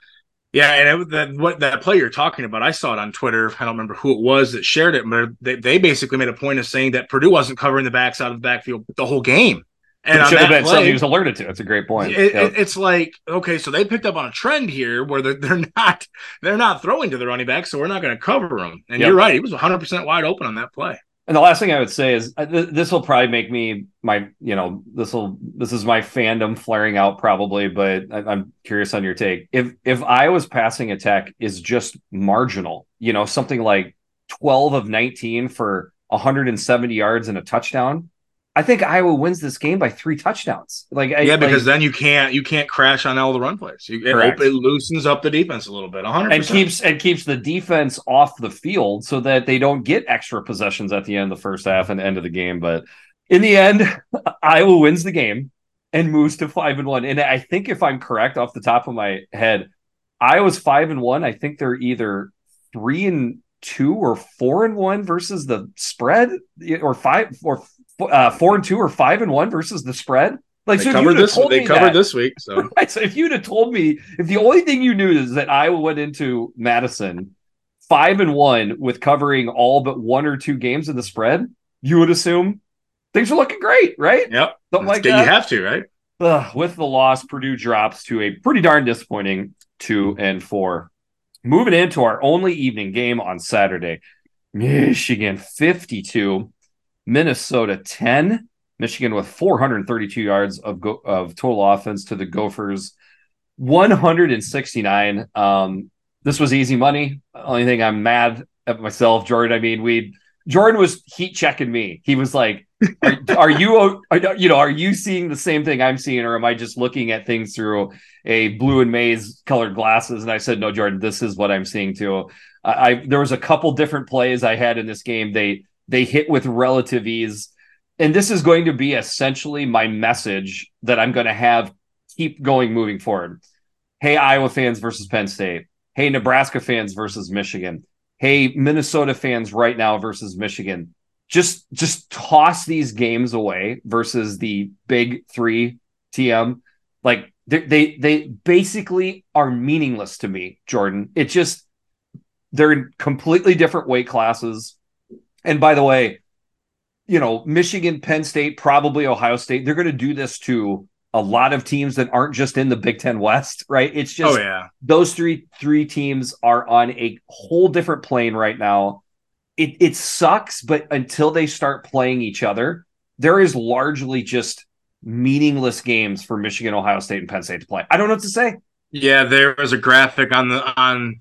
yeah, and it, that what that play you're talking about, I saw it on Twitter. I don't remember who it was that shared it, but they, they basically made a point of saying that Purdue wasn't covering the backs out of the backfield the whole game. And it should have been play, something he was alerted to. It's a great point. It, yep. It's like okay, so they picked up on a trend here where they're, they're not they're not throwing to the running back, so we're not going to cover them. And yep. you're right, he was 100 percent wide open on that play. And the last thing I would say is uh, th- this will probably make me my, you know, this will this is my fandom flaring out probably, but I, am curious on your take. If if Iowa's passing attack is just marginal, you know, something like 12 of 19 for 170 yards and a touchdown, I think Iowa wins this game by three touchdowns. Like yeah, because then you can't you can't crash on all the run plays. You, it, it, loosens up the defense a little bit. 100 and keeps and keeps the defense off the field so that they don't get extra possessions at the end of the first half and end of the game. But in the end, Iowa wins the game and moves to five and one. And I think if I'm correct off the top of my head, Iowa's five and one. I think they're either three and two or four and one versus the spread, or five or uh, four and two or five and one versus the spread. Like they so covered this. They covered that, this week. So. Right, so if you'd have told me if the only thing you knew is that Iowa went into Madison five and one with covering all but one or two games in the spread, you would assume things are looking great, right? Yep. Something like that. You have to, right? Ugh, with the loss, Purdue drops to a pretty darn disappointing two and four. Moving into our only evening game on Saturday, Michigan 52, Minnesota 10. Michigan with 432 yards of go- of total offense to the Gophers 169. Um, this was easy money. Only thing I'm mad at myself, Jordan. I mean, we Jordan was heat checking me. He was like, are, are, you are, you know are you seeing the same thing I'm seeing, or am I just looking at things through a blue and maize colored glasses?" And I said, "No, Jordan, this is what I'm seeing too." I, I there was a couple different plays I had in this game. They they hit with relative ease. And this is going to be essentially my message that I'm going to have keep going moving forward. Hey, Iowa fans versus Penn State. Hey, Nebraska fans versus Michigan. Hey, Minnesota fans right now versus Michigan. Just just toss these games away versus the big three TM. Like they they, they basically are meaningless to me, Jordan. It just they're in completely different weight classes. And by the way, you know, Michigan, Penn State, probably Ohio State, they're going to do this to a lot of teams that aren't just in the Big Ten West, right? It's oh, just oh, yeah. those three three teams are on a whole different plane right now. It it sucks, but until they start playing each other, there is largely just meaningless games for Michigan, Ohio State, and Penn State to play. I don't know what to say. Yeah, there was a graphic on the on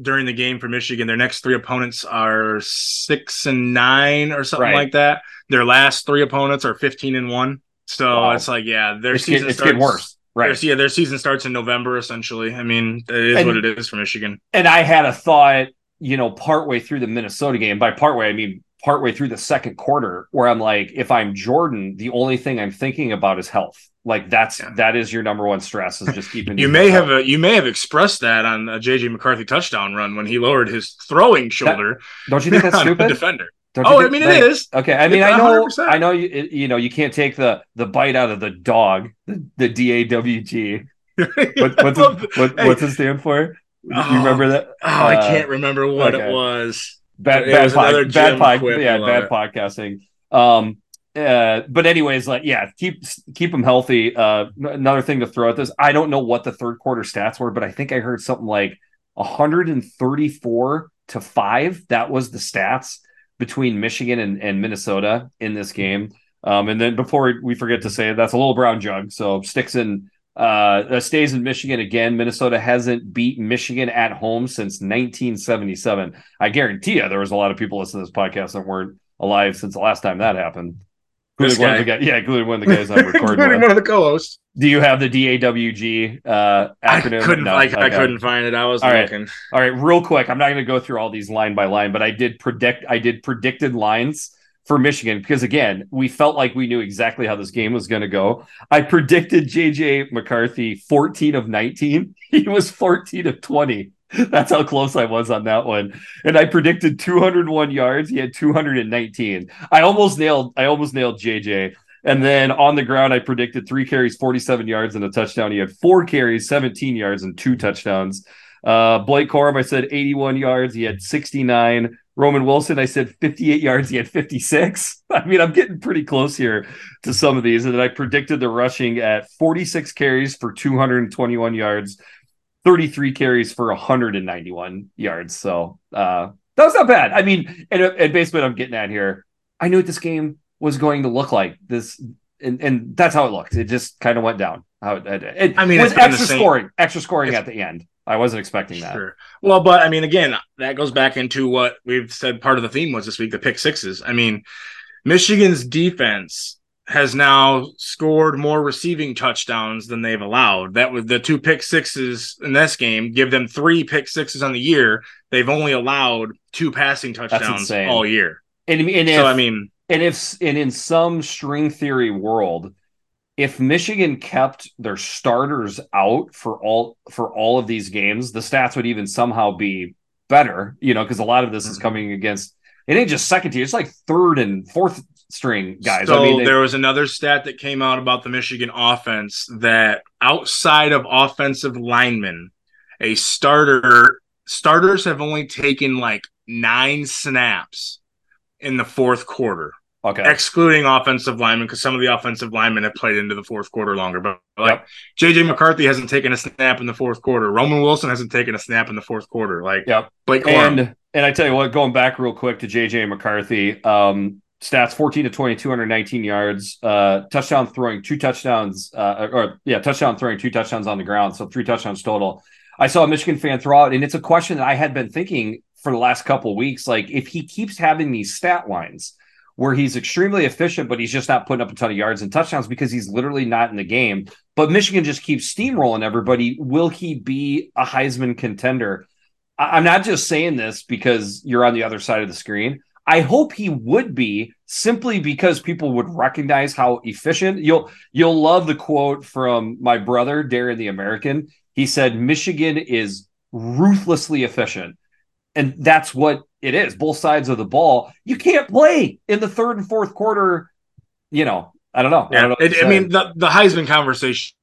during the game for Michigan. Their next three opponents are six and nine or something right. like that. Their last three opponents are fifteen and one. So wow. it's like, yeah, their it's season starts, getting worse. Right. Their, yeah, their season starts in November essentially. I mean, it is and, what it is for Michigan. And I had a thought, you know, partway through the Minnesota game. By partway, I mean partway through the second quarter, where I'm like, if I'm Jordan, the only thing I'm thinking about is health. Like that's yeah. that is your number one stress is just keeping. you may have a, you may have expressed that on a JJ McCarthy touchdown run when he lowered his throwing shoulder. That, don't you think that's stupid? defender. Don't oh, I mean it is. Okay, I mean I know 100%. I know you you know you can't take the the bite out of the dog the, the DAWG. what, what's, it, what, what's it stand for? You oh, remember that? Oh, uh, I can't remember what okay. it was. Bad, bad, pod, bad, pod, yeah, bad podcasting. Um, uh, but anyways, like yeah, keep keep them healthy. Uh, another thing to throw at this, I don't know what the third quarter stats were, but I think I heard something like 134 to five. That was the stats between Michigan and, and Minnesota in this game. Um, and then before we forget to say it, that's a little brown jug. So sticks in uh, stays in Michigan again. Minnesota hasn't beat Michigan at home since 1977. I guarantee you there was a lot of people listening to this podcast that weren't alive since the last time that happened. Including one of the guys, yeah, including one of the guys I'm recording. including one of the co-hosts. Do you have the DAWG uh, acronym? I couldn't. No, I, okay. I, couldn't find it. I was all looking. Right. All right, real quick. I'm not going to go through all these line by line, but I did predict. I did predicted lines for Michigan because again, we felt like we knew exactly how this game was going to go. I predicted JJ McCarthy 14 of 19. He was 14 of 20. That's how close I was on that one. And I predicted 201 yards. He had 219. I almost nailed I almost nailed JJ. And then on the ground, I predicted three carries, 47 yards, and a touchdown. He had four carries, 17 yards, and two touchdowns. Uh, Blake Corum, I said 81 yards. He had 69. Roman Wilson, I said 58 yards. He had 56. I mean, I'm getting pretty close here to some of these. And then I predicted the rushing at 46 carries for 221 yards, 33 carries for 191 yards. So uh, that was not bad. I mean, and, and basically what I'm getting at here, I knew what this game was going to look like. This and, and that's how it looked. It just kind of went down. How it, it, it I mean, was extra scoring, extra scoring at the end. I wasn't expecting that. Sure. Well, but I mean, again, that goes back into what we've said. Part of the theme was this week: the pick sixes. I mean, Michigan's defense has now scored more receiving touchdowns than they've allowed. That was the two pick sixes in this game. Give them three pick sixes on the year. They've only allowed two passing touchdowns all year. And, and if, so I mean, and if and in some string theory world, if Michigan kept their starters out for all for all of these games, the stats would even somehow be better, you know, because a lot of this is mm-hmm. coming against it ain't just second tier, it's like third and fourth string guys. So I mean, they, there was another stat that came out about the Michigan offense that outside of offensive linemen, a starter starters have only taken like nine snaps in the fourth quarter. Okay. Excluding offensive linemen, because some of the offensive linemen have played into the fourth quarter longer. But like yep. JJ McCarthy hasn't taken a snap in the fourth quarter. Roman Wilson hasn't taken a snap in the fourth quarter. Like yep. Blake and and I tell you what, going back real quick to JJ McCarthy, um, stats 14 to 20, 219 yards, uh, touchdown throwing, two touchdowns, uh, or yeah, touchdown throwing, two touchdowns on the ground. So three touchdowns total. I saw a Michigan fan throw out, and it's a question that I had been thinking for the last couple weeks. Like, if he keeps having these stat lines, where he's extremely efficient, but he's just not putting up a ton of yards and touchdowns because he's literally not in the game. But Michigan just keeps steamrolling everybody. Will he be a Heisman contender? I- I'm not just saying this because you're on the other side of the screen. I hope he would be simply because people would recognize how efficient. You'll you'll love the quote from my brother Darren the American. He said Michigan is ruthlessly efficient. And that's what it is both sides of the ball. You can't play in the third and fourth quarter. You know, I don't know. Yeah, I, don't know it, I mean, the, the Heisman conversation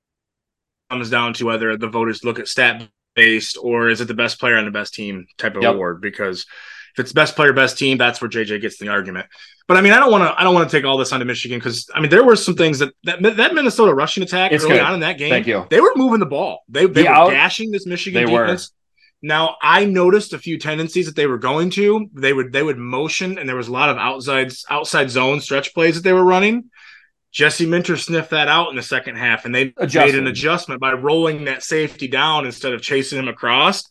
comes down to whether the voters look at stat based or is it the best player on the best team type of yep. award? Because if it's best player, best team, that's where JJ gets the argument. But I mean, I don't want to. I don't want to take all this onto Michigan because I mean, there were some things that that, that Minnesota rushing attack it's early good. on in that game. Thank you. They were moving the ball. They they the were out, dashing this Michigan defense. Were. Now I noticed a few tendencies that they were going to. They would they would motion, and there was a lot of outside outside zone stretch plays that they were running. Jesse Minter sniffed that out in the second half, and they made an adjustment by rolling that safety down instead of chasing him across.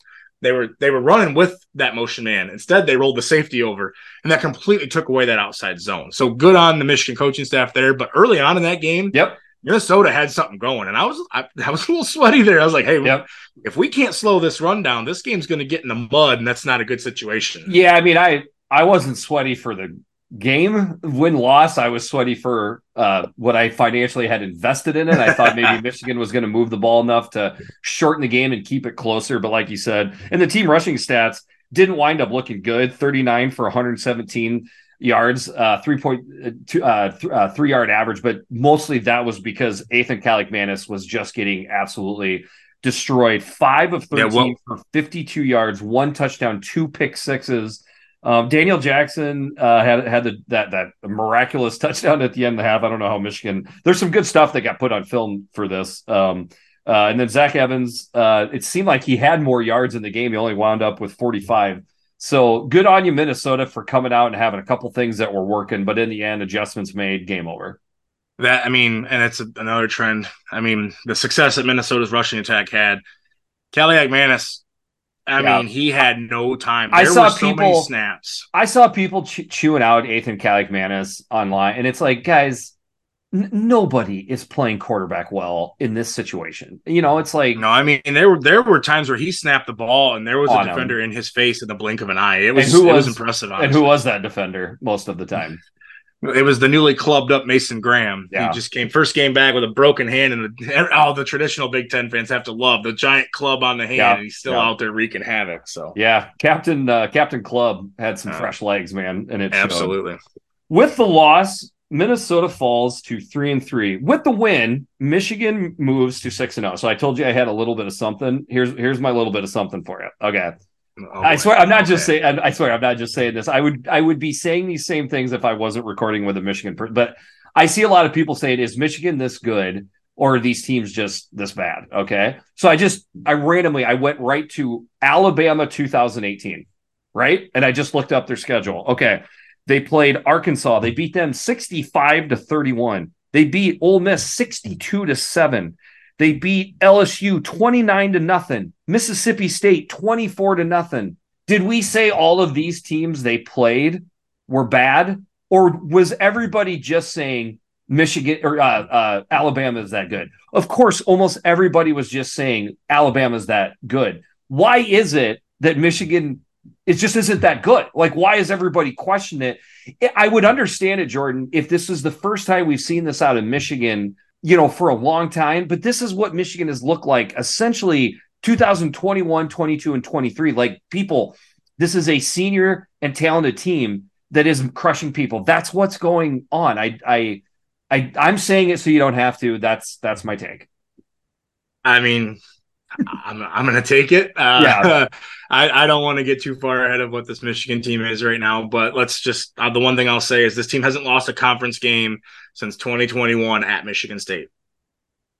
They were they were running with that motion man. Instead, they rolled the safety over, and that completely took away that outside zone. So good on the Michigan coaching staff there. But early on in that game, yep, Minnesota had something going, and I was I, I, was a little sweaty there. I was like, hey, yep. if we can't slow this run down, this game's going to get in the mud, and that's not a good situation. Yeah, I mean, I I wasn't sweaty for the game win loss. I was sweaty for uh, what I financially had invested in it. I thought maybe Michigan was going to move the ball enough to shorten the game and keep it closer, but like you said, and the team rushing stats didn't wind up looking good. Thirty nine for one hundred seventeen yards, uh, three point uh, uh, th- uh, three yard average, but mostly that was because Athan Kaliakmanis was just getting absolutely destroyed. Five of thirteen yeah, well, for fifty two yards, one touchdown, two pick sixes. Um, Daniel Jackson uh, had had the, that that miraculous touchdown at the end of the half. I don't know how Michigan. There's some good stuff that got put on film for this. Um, uh, and then Zach Evans, uh, it seemed like he had more yards in the game. He only wound up with 45. So good on you, Minnesota, for coming out and having a couple things that were working, but in the end, adjustments made, game over. That I mean, and it's another trend. I mean, the success that Minnesota's rushing attack had. Kaliakmanis, I yeah. mean, he had no time. There I saw so people snaps. I saw people ch- chewing out Athan Kaliakmanis online, and it's like, guys, n- nobody is playing quarterback well in this situation. You know, it's like no, I mean there were there were times where he snapped the ball and there was a defender him. in his face in the blink of an eye. It was, who it was, was impressive. Honestly. And who was that defender most of the time? It was the newly clubbed up Mason Graham. Yeah. He just came first game back with a broken hand, and all the traditional Big Ten fans have to love the giant club on the hand. Yeah. And he's still yeah. out there wreaking havoc. So yeah, Captain uh, Captain Club had some uh, fresh legs, man, and it absolutely. Showed. With the loss, Minnesota falls to three and three. With the win, Michigan moves to six and zero. Oh. So I told you I had a little bit of something. Here's here's my little bit of something for you. Okay, Oh, I swear, I'm not okay. just saying. I swear, I'm not just saying this. I would, I would be saying these same things if I wasn't recording with a Michigan. Per- but I see a lot of people saying, "Is Michigan this good, or are these teams just this bad?" Okay, so I just, I randomly, I went right to Alabama 2018, right, and I just looked up their schedule. Okay, they played Arkansas. They beat them 65 to 31. They beat Ole Miss 62 to seven. They beat LSU 29 to nothing. Mississippi State 24 to nothing. Did we say all of these teams they played were bad? Or was everybody just saying Michigan or uh, uh, Alabama is that good? Of course, almost everybody was just saying Alabama is that good. Why is it that Michigan it just isn't that good? Like, why is everybody questioning it? I would understand it, Jordan, if this is the first time we've seen this out of Michigan you know, for a long time. But this is what Michigan has looked like essentially 2021, 22, and 23. Like people, this is a senior and talented team that is crushing people. That's what's going on. I I I I'm saying it so you don't have to. That's that's my take. I mean, I'm I'm gonna take it. Uh, yeah. I, I don't want to get too far ahead of what this Michigan team is right now, but let's just uh, the one thing I'll say is this team hasn't lost a conference game since 2021 at Michigan State.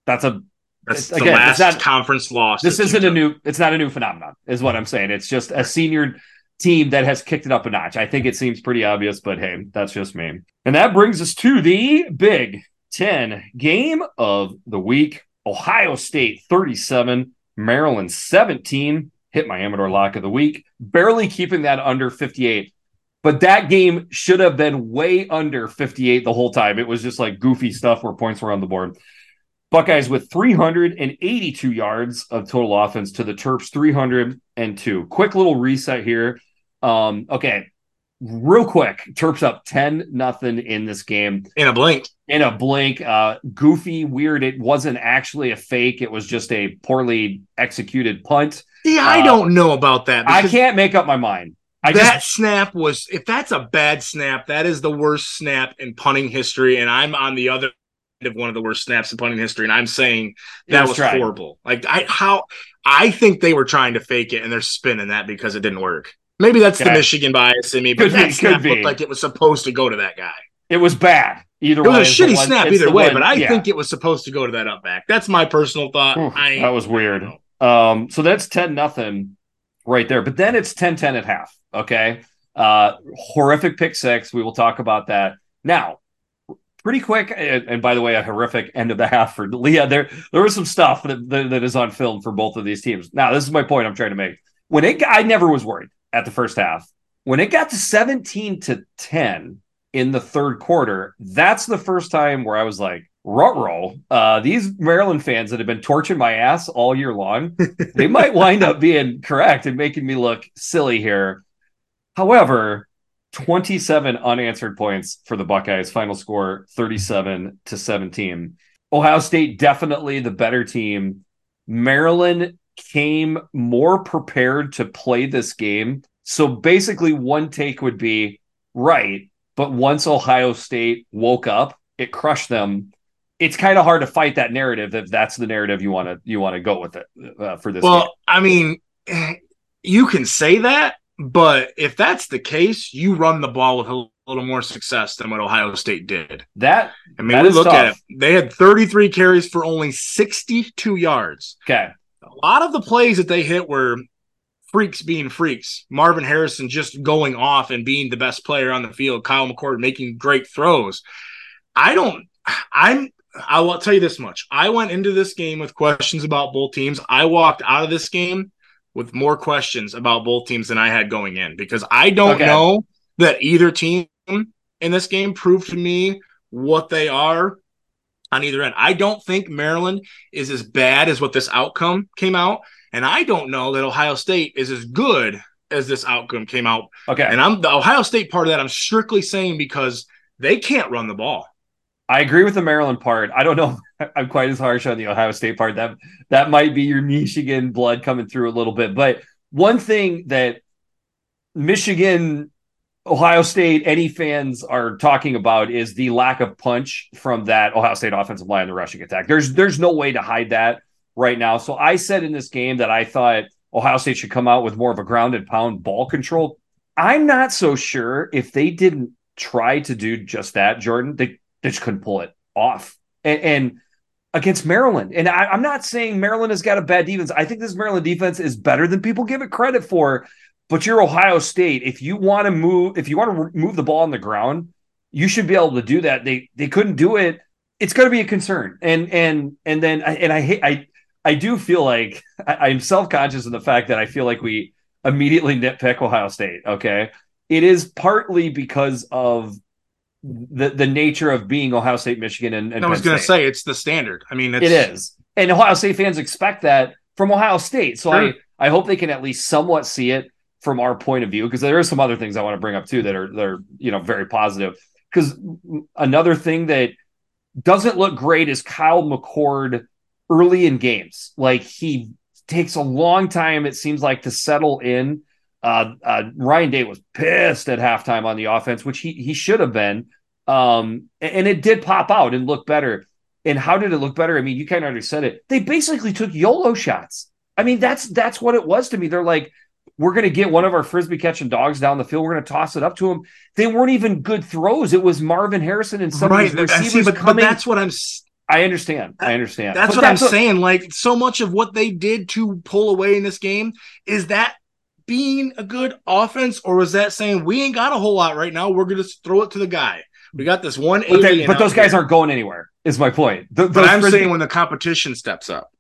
That's a that's again, the last not, conference loss. This isn't a new. It's not a new phenomenon, is what I'm saying. It's just a senior team that has kicked it up a notch. I think it seems pretty obvious, but hey, that's just me. And that brings us to the Big Ten game of the week. Ohio State 37, Maryland 17 hit my Amador lock of the week, barely keeping that under 58. But that game should have been way under 58 the whole time. It was just like goofy stuff where points were on the board. Buckeyes with 382 yards of total offense to the Terps 302. Quick little reset here. Um, okay, real quick. Terps up 10 nothing in this game. In a blink. In a blink. Uh, goofy, weird. It wasn't actually a fake. It was just a poorly executed punt. See, I uh, don't know about that. I can't make up my mind. I that just, snap was if that's a bad snap, that is the worst snap in punting history. And I'm on the other end of one of the worst snaps in punting history. And I'm saying that was, was horrible. Like I how I think they were trying to fake it and they're spinning that because it didn't work. Maybe that's the Michigan bias in me, but could that be, snap looked like it was supposed to go to that guy. It was bad. Either it was way, a shitty snap either way, one, but I yeah. think it was supposed to go to that up back. That's my personal thought. Oof, that was weird. Um, so that's 10 nothing right there. But then it's 10 10 at half. Okay. Uh, horrific pick six. We will talk about that. Now, pretty quick. And, and, by the way, a horrific end of the half for Leah. There, there was some stuff that, that, that is on film for both of these teams. Now, this is my point I'm trying to make. When it, I never was worried at the first half. When it got to 17 to 10 in the third quarter, that's the first time where I was like, Rutro, uh, these Maryland fans that have been torching my ass all year long, they might wind up being correct and making me look silly here. However, 27 unanswered points for the Buckeyes. Final score 37 to 17. Ohio State definitely the better team. Maryland came more prepared to play this game. So basically, one take would be right, but once Ohio State woke up, it crushed them. It's kind of hard to fight that narrative if that's the narrative you want to you want to go with it uh, for this. Well, game. I mean, you can say that, but if that's the case, you run the ball with a little more success than what Ohio State did. That I mean, we look tough. at it. They had 33 carries for only 62 yards. Okay. A lot of the plays that they hit were freaks being freaks. Marvin Harrison just going off and being the best player on the field. Kyle McCord making great throws. I don't. I'm. I will tell you this much. I went into this game with questions about both teams. I walked out of this game with more questions about both teams than I had going in because I don't okay. know that either team in this game proved to me what they are on either end. I don't think Maryland is as bad as what this outcome came out, and I don't know that Ohio State is as good as this outcome came out. Okay, and I'm the Ohio State part of that. I'm strictly saying because they can't run the ball. I agree with the Maryland part. I don't know. I'm quite as harsh on the Ohio State part. That that might be your Michigan blood coming through a little bit. But one thing that Michigan, Ohio State, any fans are talking about is the lack of punch from that Ohio State offensive line in the rushing attack. There's there's no way to hide that right now. So I said in this game that I thought Ohio State should come out with more of a grounded pound ball control. I'm not so sure if they didn't try to do just that, Jordan, they, they just couldn't pull it off. And, and against Maryland, and I, I'm not saying Maryland has got a bad defense. I think this Maryland defense is better than people give it credit for. But you're Ohio State. If you want to move, if you want to move the ball on the ground, you should be able to do that. They they couldn't do it. It's going to be a concern. And and and then and I hate I I do feel like I, am self conscious of the fact that I feel like we immediately nitpick Ohio State. Okay, it is partly because of the the nature of being Ohio State, Michigan, and, and I was going to say it's the standard. I mean, it's... it is, and Ohio State fans expect that from Ohio State. So sure. I I hope they can at least somewhat see it from our point of view because there are some other things I want to bring up too that are that are you know very positive. Because another thing that doesn't look great is Kyle McCord early in games. Like he takes a long time, it seems like, to settle in. Uh, uh, Ryan Day was pissed at halftime on the offense, which he he should have been. Um, and it did pop out and look better. And how did it look better? I mean, you kind of already said it. They basically took YOLO shots. I mean, that's that's what it was to me. They're like, we're going to get one of our frisbee catching dogs down the field. We're going to toss it up to him. They weren't even good throws. It was Marvin Harrison and some right. of these uh, receivers see, but, coming. But that's what I'm I understand. I understand. That's but what that's I'm what... saying. Like so much of what they did to pull away in this game is that being a good offense, or was that saying we ain't got a whole lot right now? We're gonna throw it to the guy. We got this one. But, they, but those guys aren't going anywhere. Is my point. The, but I'm saying when the competition steps up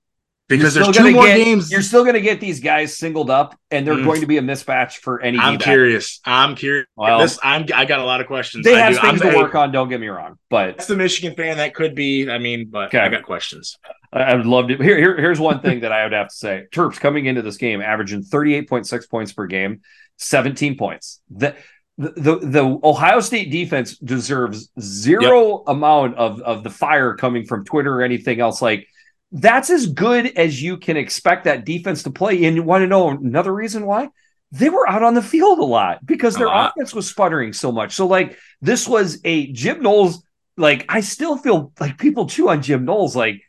because there's two more get, games. You're still going to get these guys singled up, and they're mm. going to be a mismatch for any. I'm curious. I'm curious. Well, this, I'm. I got a lot of questions. They I have do. things I'm, to work on. Don't get me wrong, but that's the Michigan fan that could be. I mean, but okay. I got questions. I would love to. Here, here, here's one thing that I would have to say. Terps coming into this game, averaging 38.6 points per game, 17 points. The the, the, the Ohio State defense deserves zero yep. amount of, of the fire coming from Twitter or anything else. Like that's as good as you can expect that defense to play. And you want to know another reason why? They were out on the field a lot because their offense was sputtering so much. So, like, this was a Jim Knowles. Like, I still feel like people chew on Jim Knowles. Like,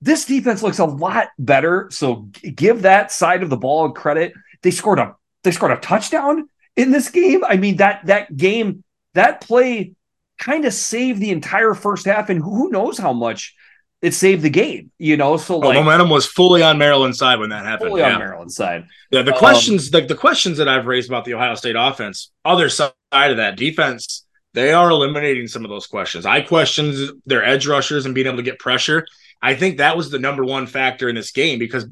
this defense looks a lot better. So, give that side of the ball credit. They scored a they scored a touchdown in this game. I mean that that game that play kind of saved the entire first half, and who knows how much it saved the game, you know. So like, momentum was fully on Maryland's side when that happened. Fully yeah. on Maryland's side. Yeah, the questions, um, the, the questions that I've raised about the Ohio State offense, other side of that defense, they are eliminating some of those questions. I questioned their edge rushers and being able to get pressure. I think that was the number one factor in this game because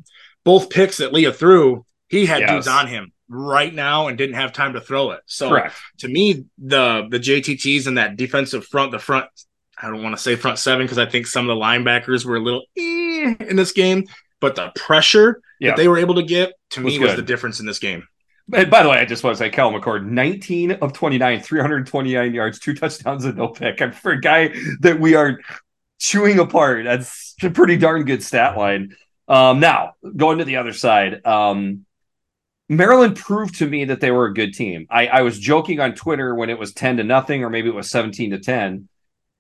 both picks that Leah threw, he had yes. dudes on him right now and didn't have time to throw it. So Correct. to me, the the JTTs and that defensive front, the front I don't want to say front seven because I think some of the linebackers were a little eh in this game, but the pressure yeah. that they were able to get to was me good. was the difference in this game. And by the way, I just want to say, Kyle McCord, 19 of 29, 329 yards, two touchdowns, and no pick. And for a guy that we are chewing apart, that's a pretty darn good stat line. Um, now, going to the other side, um, Maryland proved to me that they were a good team. I, I was joking on Twitter when it was 10 to nothing, or maybe it was 17 to 10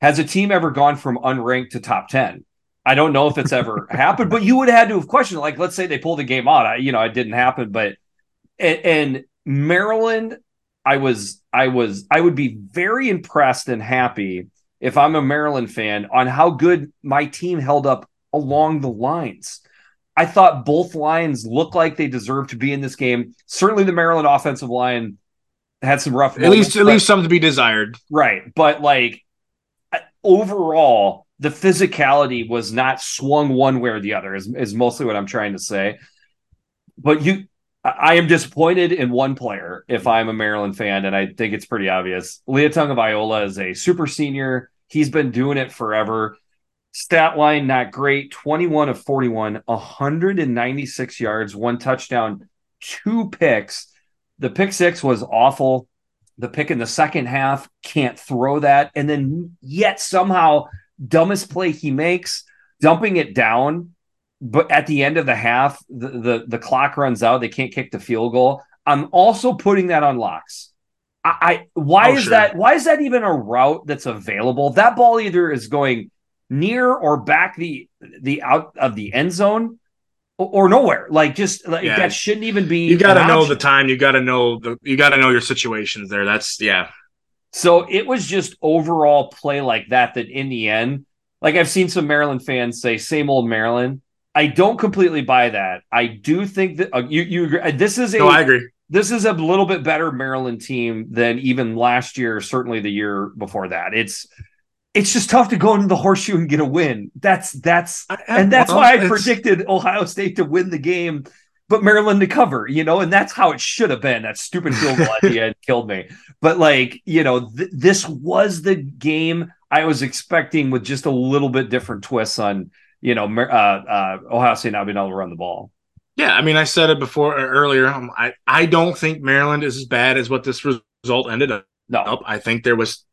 has a team ever gone from unranked to top 10? I don't know if it's ever happened, but you would have had to have questioned. Like, let's say they pulled the game out. I, you know, it didn't happen, but and, and Maryland, I was, I was, I would be very impressed and happy if I'm a Maryland fan on how good my team held up along the lines. I thought both lines looked like they deserved to be in this game. Certainly, the Maryland offensive line had some rough. At moments, least, at least something to be desired, right? But like overall, the physicality was not swung one way or the other, is, is mostly what I'm trying to say. But you, I am disappointed in one player if I'm a Maryland fan, and I think it's pretty obvious. Taulia Tagovailoa is a super senior. He's been doing it forever. Stat line, not great 21 of 41, 196 yards, one touchdown, two picks. The pick six was awful the pick in the second half, can't throw that. And then yet somehow, dumbest play he makes, dumping it down. But at the end of the half, the, the, the clock runs out. They can't kick the field goal. I'm also putting that on locks. I, I why oh, is sure. that? Why is that even a route that's available? That ball either is going near or back the the out of the end zone, or nowhere. Like just like yeah. that shouldn't even be. You got to know the time. You got to know the. You got to know your situations there. That's yeah. So it was just overall play like that. That in the end, like I've seen some Maryland fans say, "Same old Maryland." I don't completely buy that. I do think that uh, you you agree. This is a. No, I agree. This is a little bit better Maryland team than even last year. Certainly the year before that. It's it's just tough to go into the horseshoe and get a win. That's that's and that's well, why I predicted Ohio State to win the game, but Maryland to cover, you know, and that's how it should have been. That stupid field goal end killed me. But like, you know, th- this was the game I was expecting with just a little bit different twists on, you know, uh, uh, Ohio State not being able to run the ball. Yeah, I mean, I said it before uh, earlier. Um, I I don't think Maryland is as bad as what this result ended up. No, I think there was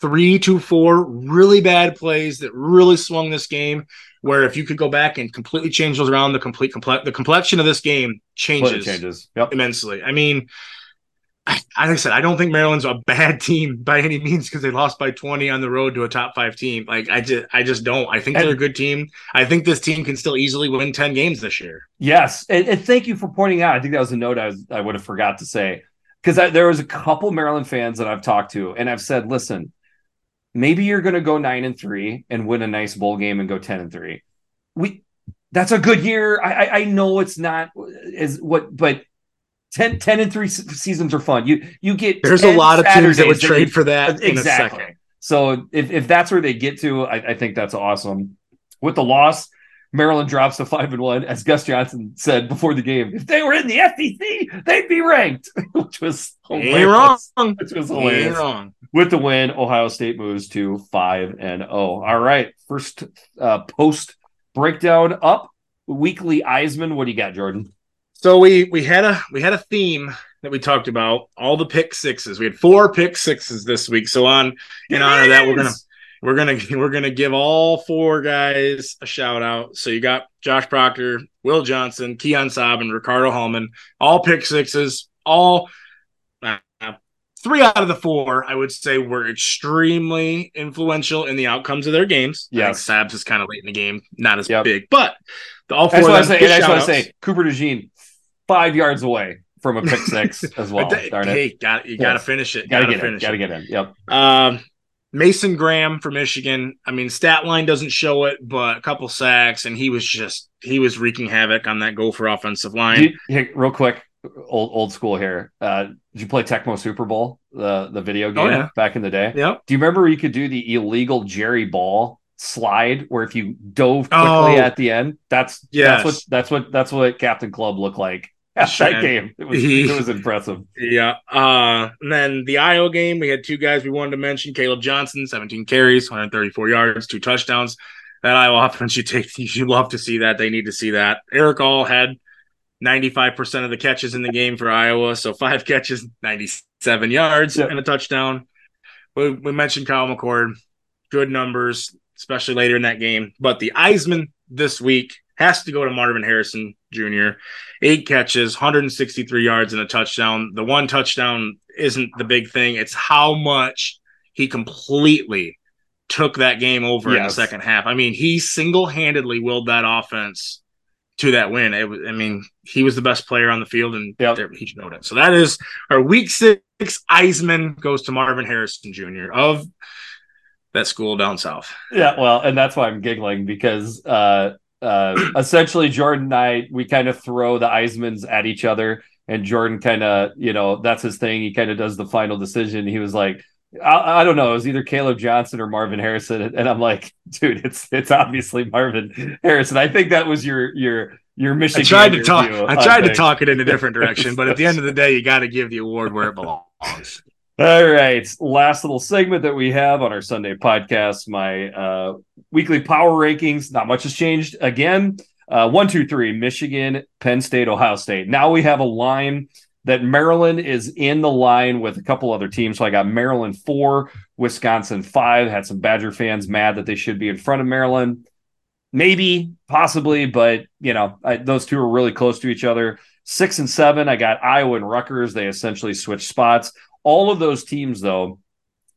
three to four really bad plays that really swung this game. Where if you could go back and completely change those around, the complete comple- the complexion of this game changes, changes yep. immensely. I mean, I, like I said, I don't think Maryland's a bad team by any means because they lost by 20 on the road to a top five team. Like I just, I just don't. I think and, they're a good team. I think this team can still easily win 10 games this year. Yes, and, and thank you for pointing out. I think that was a note I was I would have forgot to say because there was a couple Maryland fans that I've talked to, and I've said, listen, maybe you're going to go nine and three and win a nice bowl game and go 10 and three. We, that's a good year. I, I, know it's not as what, but 10, 10 and three seasons are fun. You, you get, there's a lot of teams that would trade you, for that. Exactly. So if, if that's where they get to, I, I think that's awesome. With the loss, Maryland drops to five and one, as Gus Johnson said before the game. If they were in the SEC, they'd be ranked, which was hilarious. wrong. Which was hilarious. Ain't wrong. With the win, Ohio State moves to five and zero. Oh. All right, first uh, post breakdown up. Weekly EyesMan. What do you got, Jordan? So we we had a we had a theme that we talked about. All the pick sixes. We had four pick sixes this week. So on in yes. honor of that, we're gonna we're gonna we're gonna give all four guys a shout out. So you got Josh Proctor, Will Johnson, Keon Sabb, and Ricardo Hallman, all pick sixes, all three out of the four, I would say, were extremely influential in the outcomes of their games. Yeah, Sabbs is kind of late in the game, not as yep. big, but the all four. I just want to say, Cooper DeJean, five yards away from a pick six as well. Darn hey, it. got you got to finish it. Got to get finish. Got to get in. Yep. Um, Mason Graham for Michigan. I mean, stat line doesn't show it, but a couple sacks, and he was just he was wreaking havoc on that Gopher offensive line. You, hey, real quick, old old school here. Uh, did you play Tecmo Super Bowl, the the video oh, game oh, yeah. back in the day? Yeah. Do you remember you could do the illegal Jerry Ball slide where if you dove quickly oh, at the end, that's yes. that's what that's what that's what Captain Club looked like that game. It was, he, it was impressive. Yeah. Uh, and then the Iowa game, we had two guys we wanted to mention Caleb Johnson, 17 carries, 134 yards, two touchdowns. That Iowa offense, you take, you love to see that. They need to see that. Erick All had 95% of the catches in the game for Iowa. So five catches, 97 yards, and a touchdown. We, we mentioned Kyle McCord, good numbers, especially later in that game. But the EyesMan this week has to go to Marvin Harrison Jr. Eight catches, 163 yards, and a touchdown. The one touchdown isn't the big thing. It's how much he completely took that game over yes. in the second half. I mean, he single handedly willed that offense to that win. It was, I mean, he was the best player on the field, and yep. he showed it. So that is our week six. EyesMan goes to Marvin Harrison Jr. of that school down south. Yeah, well, and that's why I'm giggling because uh, uh, essentially Jordan and I we kind of throw the EyesMans at each other, and Jordan kind of you know that's his thing. He kind of does the final decision. He was like. I, I, don't know. It was either Caleb Johnson or Marvin Harrison, and I'm like, dude, it's it's obviously Marvin Harrison. I think that was your your your Michigan. I tried to talk. I tried to talk it in a different direction, but at the end of the day, you got to give the award where it belongs. All right. Last little segment that we have on our Sunday podcast, my uh, weekly power rankings. Not much has changed again. Uh, one, two, three, Michigan, Penn State, Ohio State. Now we have a line that Maryland is in the line with a couple other teams. So I got Maryland four, Wisconsin five. Had some Badger fans mad that they should be in front of Maryland. Maybe, possibly, but you know, I, those two are really close to each other. Six and seven, I got Iowa and Rutgers. They essentially switched spots. All of those teams, though,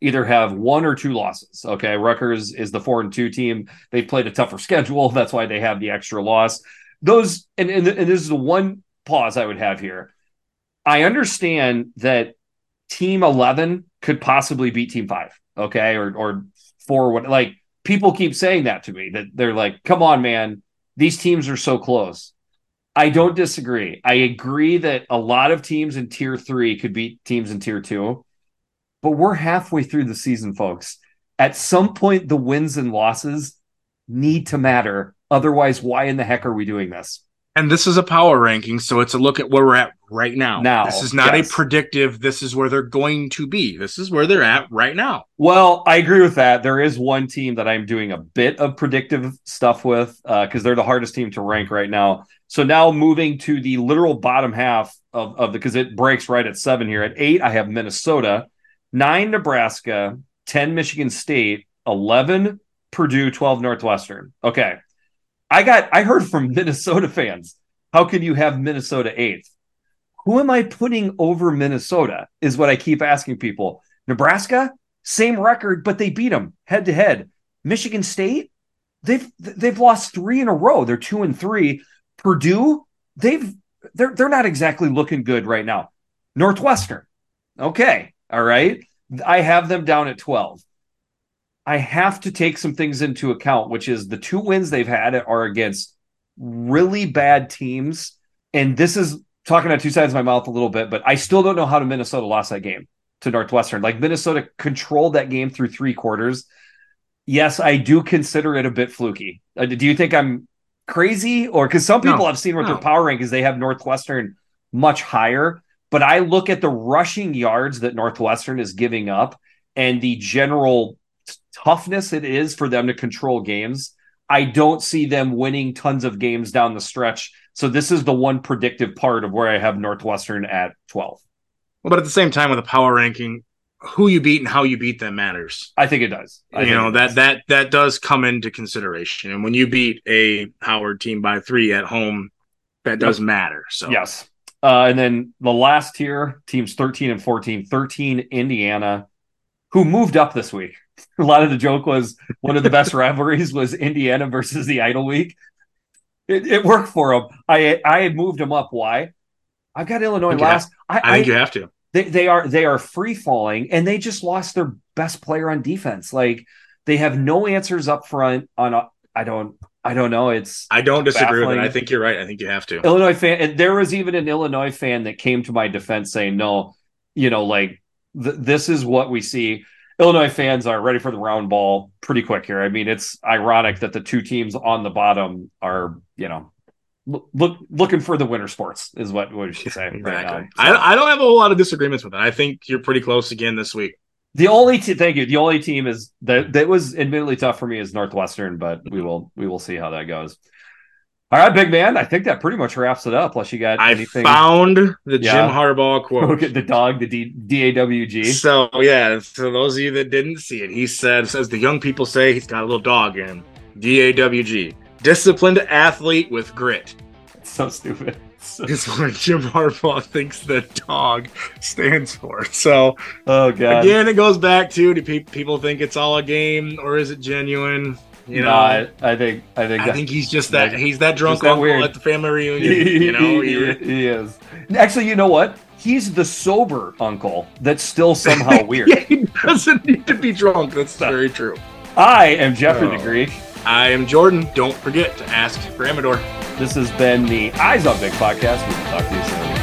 either have one or two losses. Okay. Rutgers is the four and two team. They've played a tougher schedule. That's why they have the extra loss. those, and, and, and this is the one pause I would have here. I understand that team 11 could possibly beat team five. Okay. Or, or four, what like people keep saying that to me that they're like, come on, man, these teams are so close. I don't disagree. I agree that a lot of teams in tier three could beat teams in tier two, but we're halfway through the season, folks. At some point, the wins and losses need to matter. Otherwise, why in the heck are we doing this? And this is a power ranking, so it's a look at where we're at right now. Now, this is not yes. a predictive. This is where they're going to be. This is where they're at right now. Well, I agree with that. There is one team that I'm doing a bit of predictive stuff with because uh, they're the hardest team to rank right now. So now moving to the literal bottom half of, of the because it breaks right at seven here. At eight, I have Minnesota, nine Nebraska, 10 Michigan State, 11 Purdue, 12 Northwestern. Okay. I got I heard from Minnesota fans. How can you have Minnesota eighth? Who am I putting over Minnesota? Is what I keep asking people. Nebraska, same record, but they beat them head to head. Michigan State, they've they've lost three in a row. They're two and three. Purdue, they've they're they're not exactly looking good right now. Northwestern, okay, all right. I have them down at twelve. I have to take some things into account, which is the two wins they've had are against really bad teams, and this is talking out two sides of my mouth a little bit, but I still don't know how to Minnesota lost that game to Northwestern. Like Minnesota controlled that game through three quarters. Yes, I do consider it a bit fluky. Uh, do you think I'm crazy or because some people no, I've seen with no. their power rankings they have Northwestern much higher, but I look at the rushing yards that Northwestern is giving up and the general toughness it is for them to control games. I don't see them winning tons of games down the stretch. So this is the one predictive part of where I have Northwestern at 12. Well, but at the same time with a power ranking, who you beat and how you beat them matters. I think it does. I you know that does. that that does come into consideration. And when you beat a Howard team by three at home, that does matter. So yes. Uh, and then the last tier, teams 13 and 14, 13 Indiana, who moved up this week. A lot of the joke was one of the best rivalries was Indiana versus the Idle Week. It, it worked for them. I I had moved them up. Why? I've got Illinois last. I, I, think I, you have to. They, they are they are free falling, and they just lost their best player on defense. Like they have no answers up front. On I don't I don't know. It's I don't disagree baffling. with it. I think you're right. I think you have to. Illinois fan, and there was even an Illinois fan that came to my defense saying, "No, you know, like th- this is what we see." Illinois fans are ready for the round ball pretty quick here. I mean, it's ironic that the two teams on the bottom are, you know, look looking for the winter sports is what we should say exactly. right. So, I, I don't have a whole lot of disagreements with it. I think you're pretty close again this week. The only te- thank you. The only team is that that was admittedly tough for me is Northwestern, but we will we will see how that goes. All right, big man. I think that pretty much wraps it up. Unless you got I anything. found the yeah. Jim Harbaugh quote. Look at the dog, the D- DAWG. So yeah, so those of you that didn't see it, he said says the young people say he's got a little dog in him. DAWG, disciplined athlete with grit. so stupid. It's what Jim Harbaugh thinks the dog stands for. So, oh god, again, it goes back to do people think it's all a game or is it genuine? You know, I, I, think I think I think he's just that he's that drunk that uncle weird. at the family reunion. you know, he, he, is. Actually, you know what? He's the sober uncle that's still somehow weird. yeah, he doesn't need to be drunk. That's very true. I am Jeffrey oh. the Greek. I am Jordan. Don't forget to ask for Amador. This has been the Eyes on Big podcast. We will talk to you soon.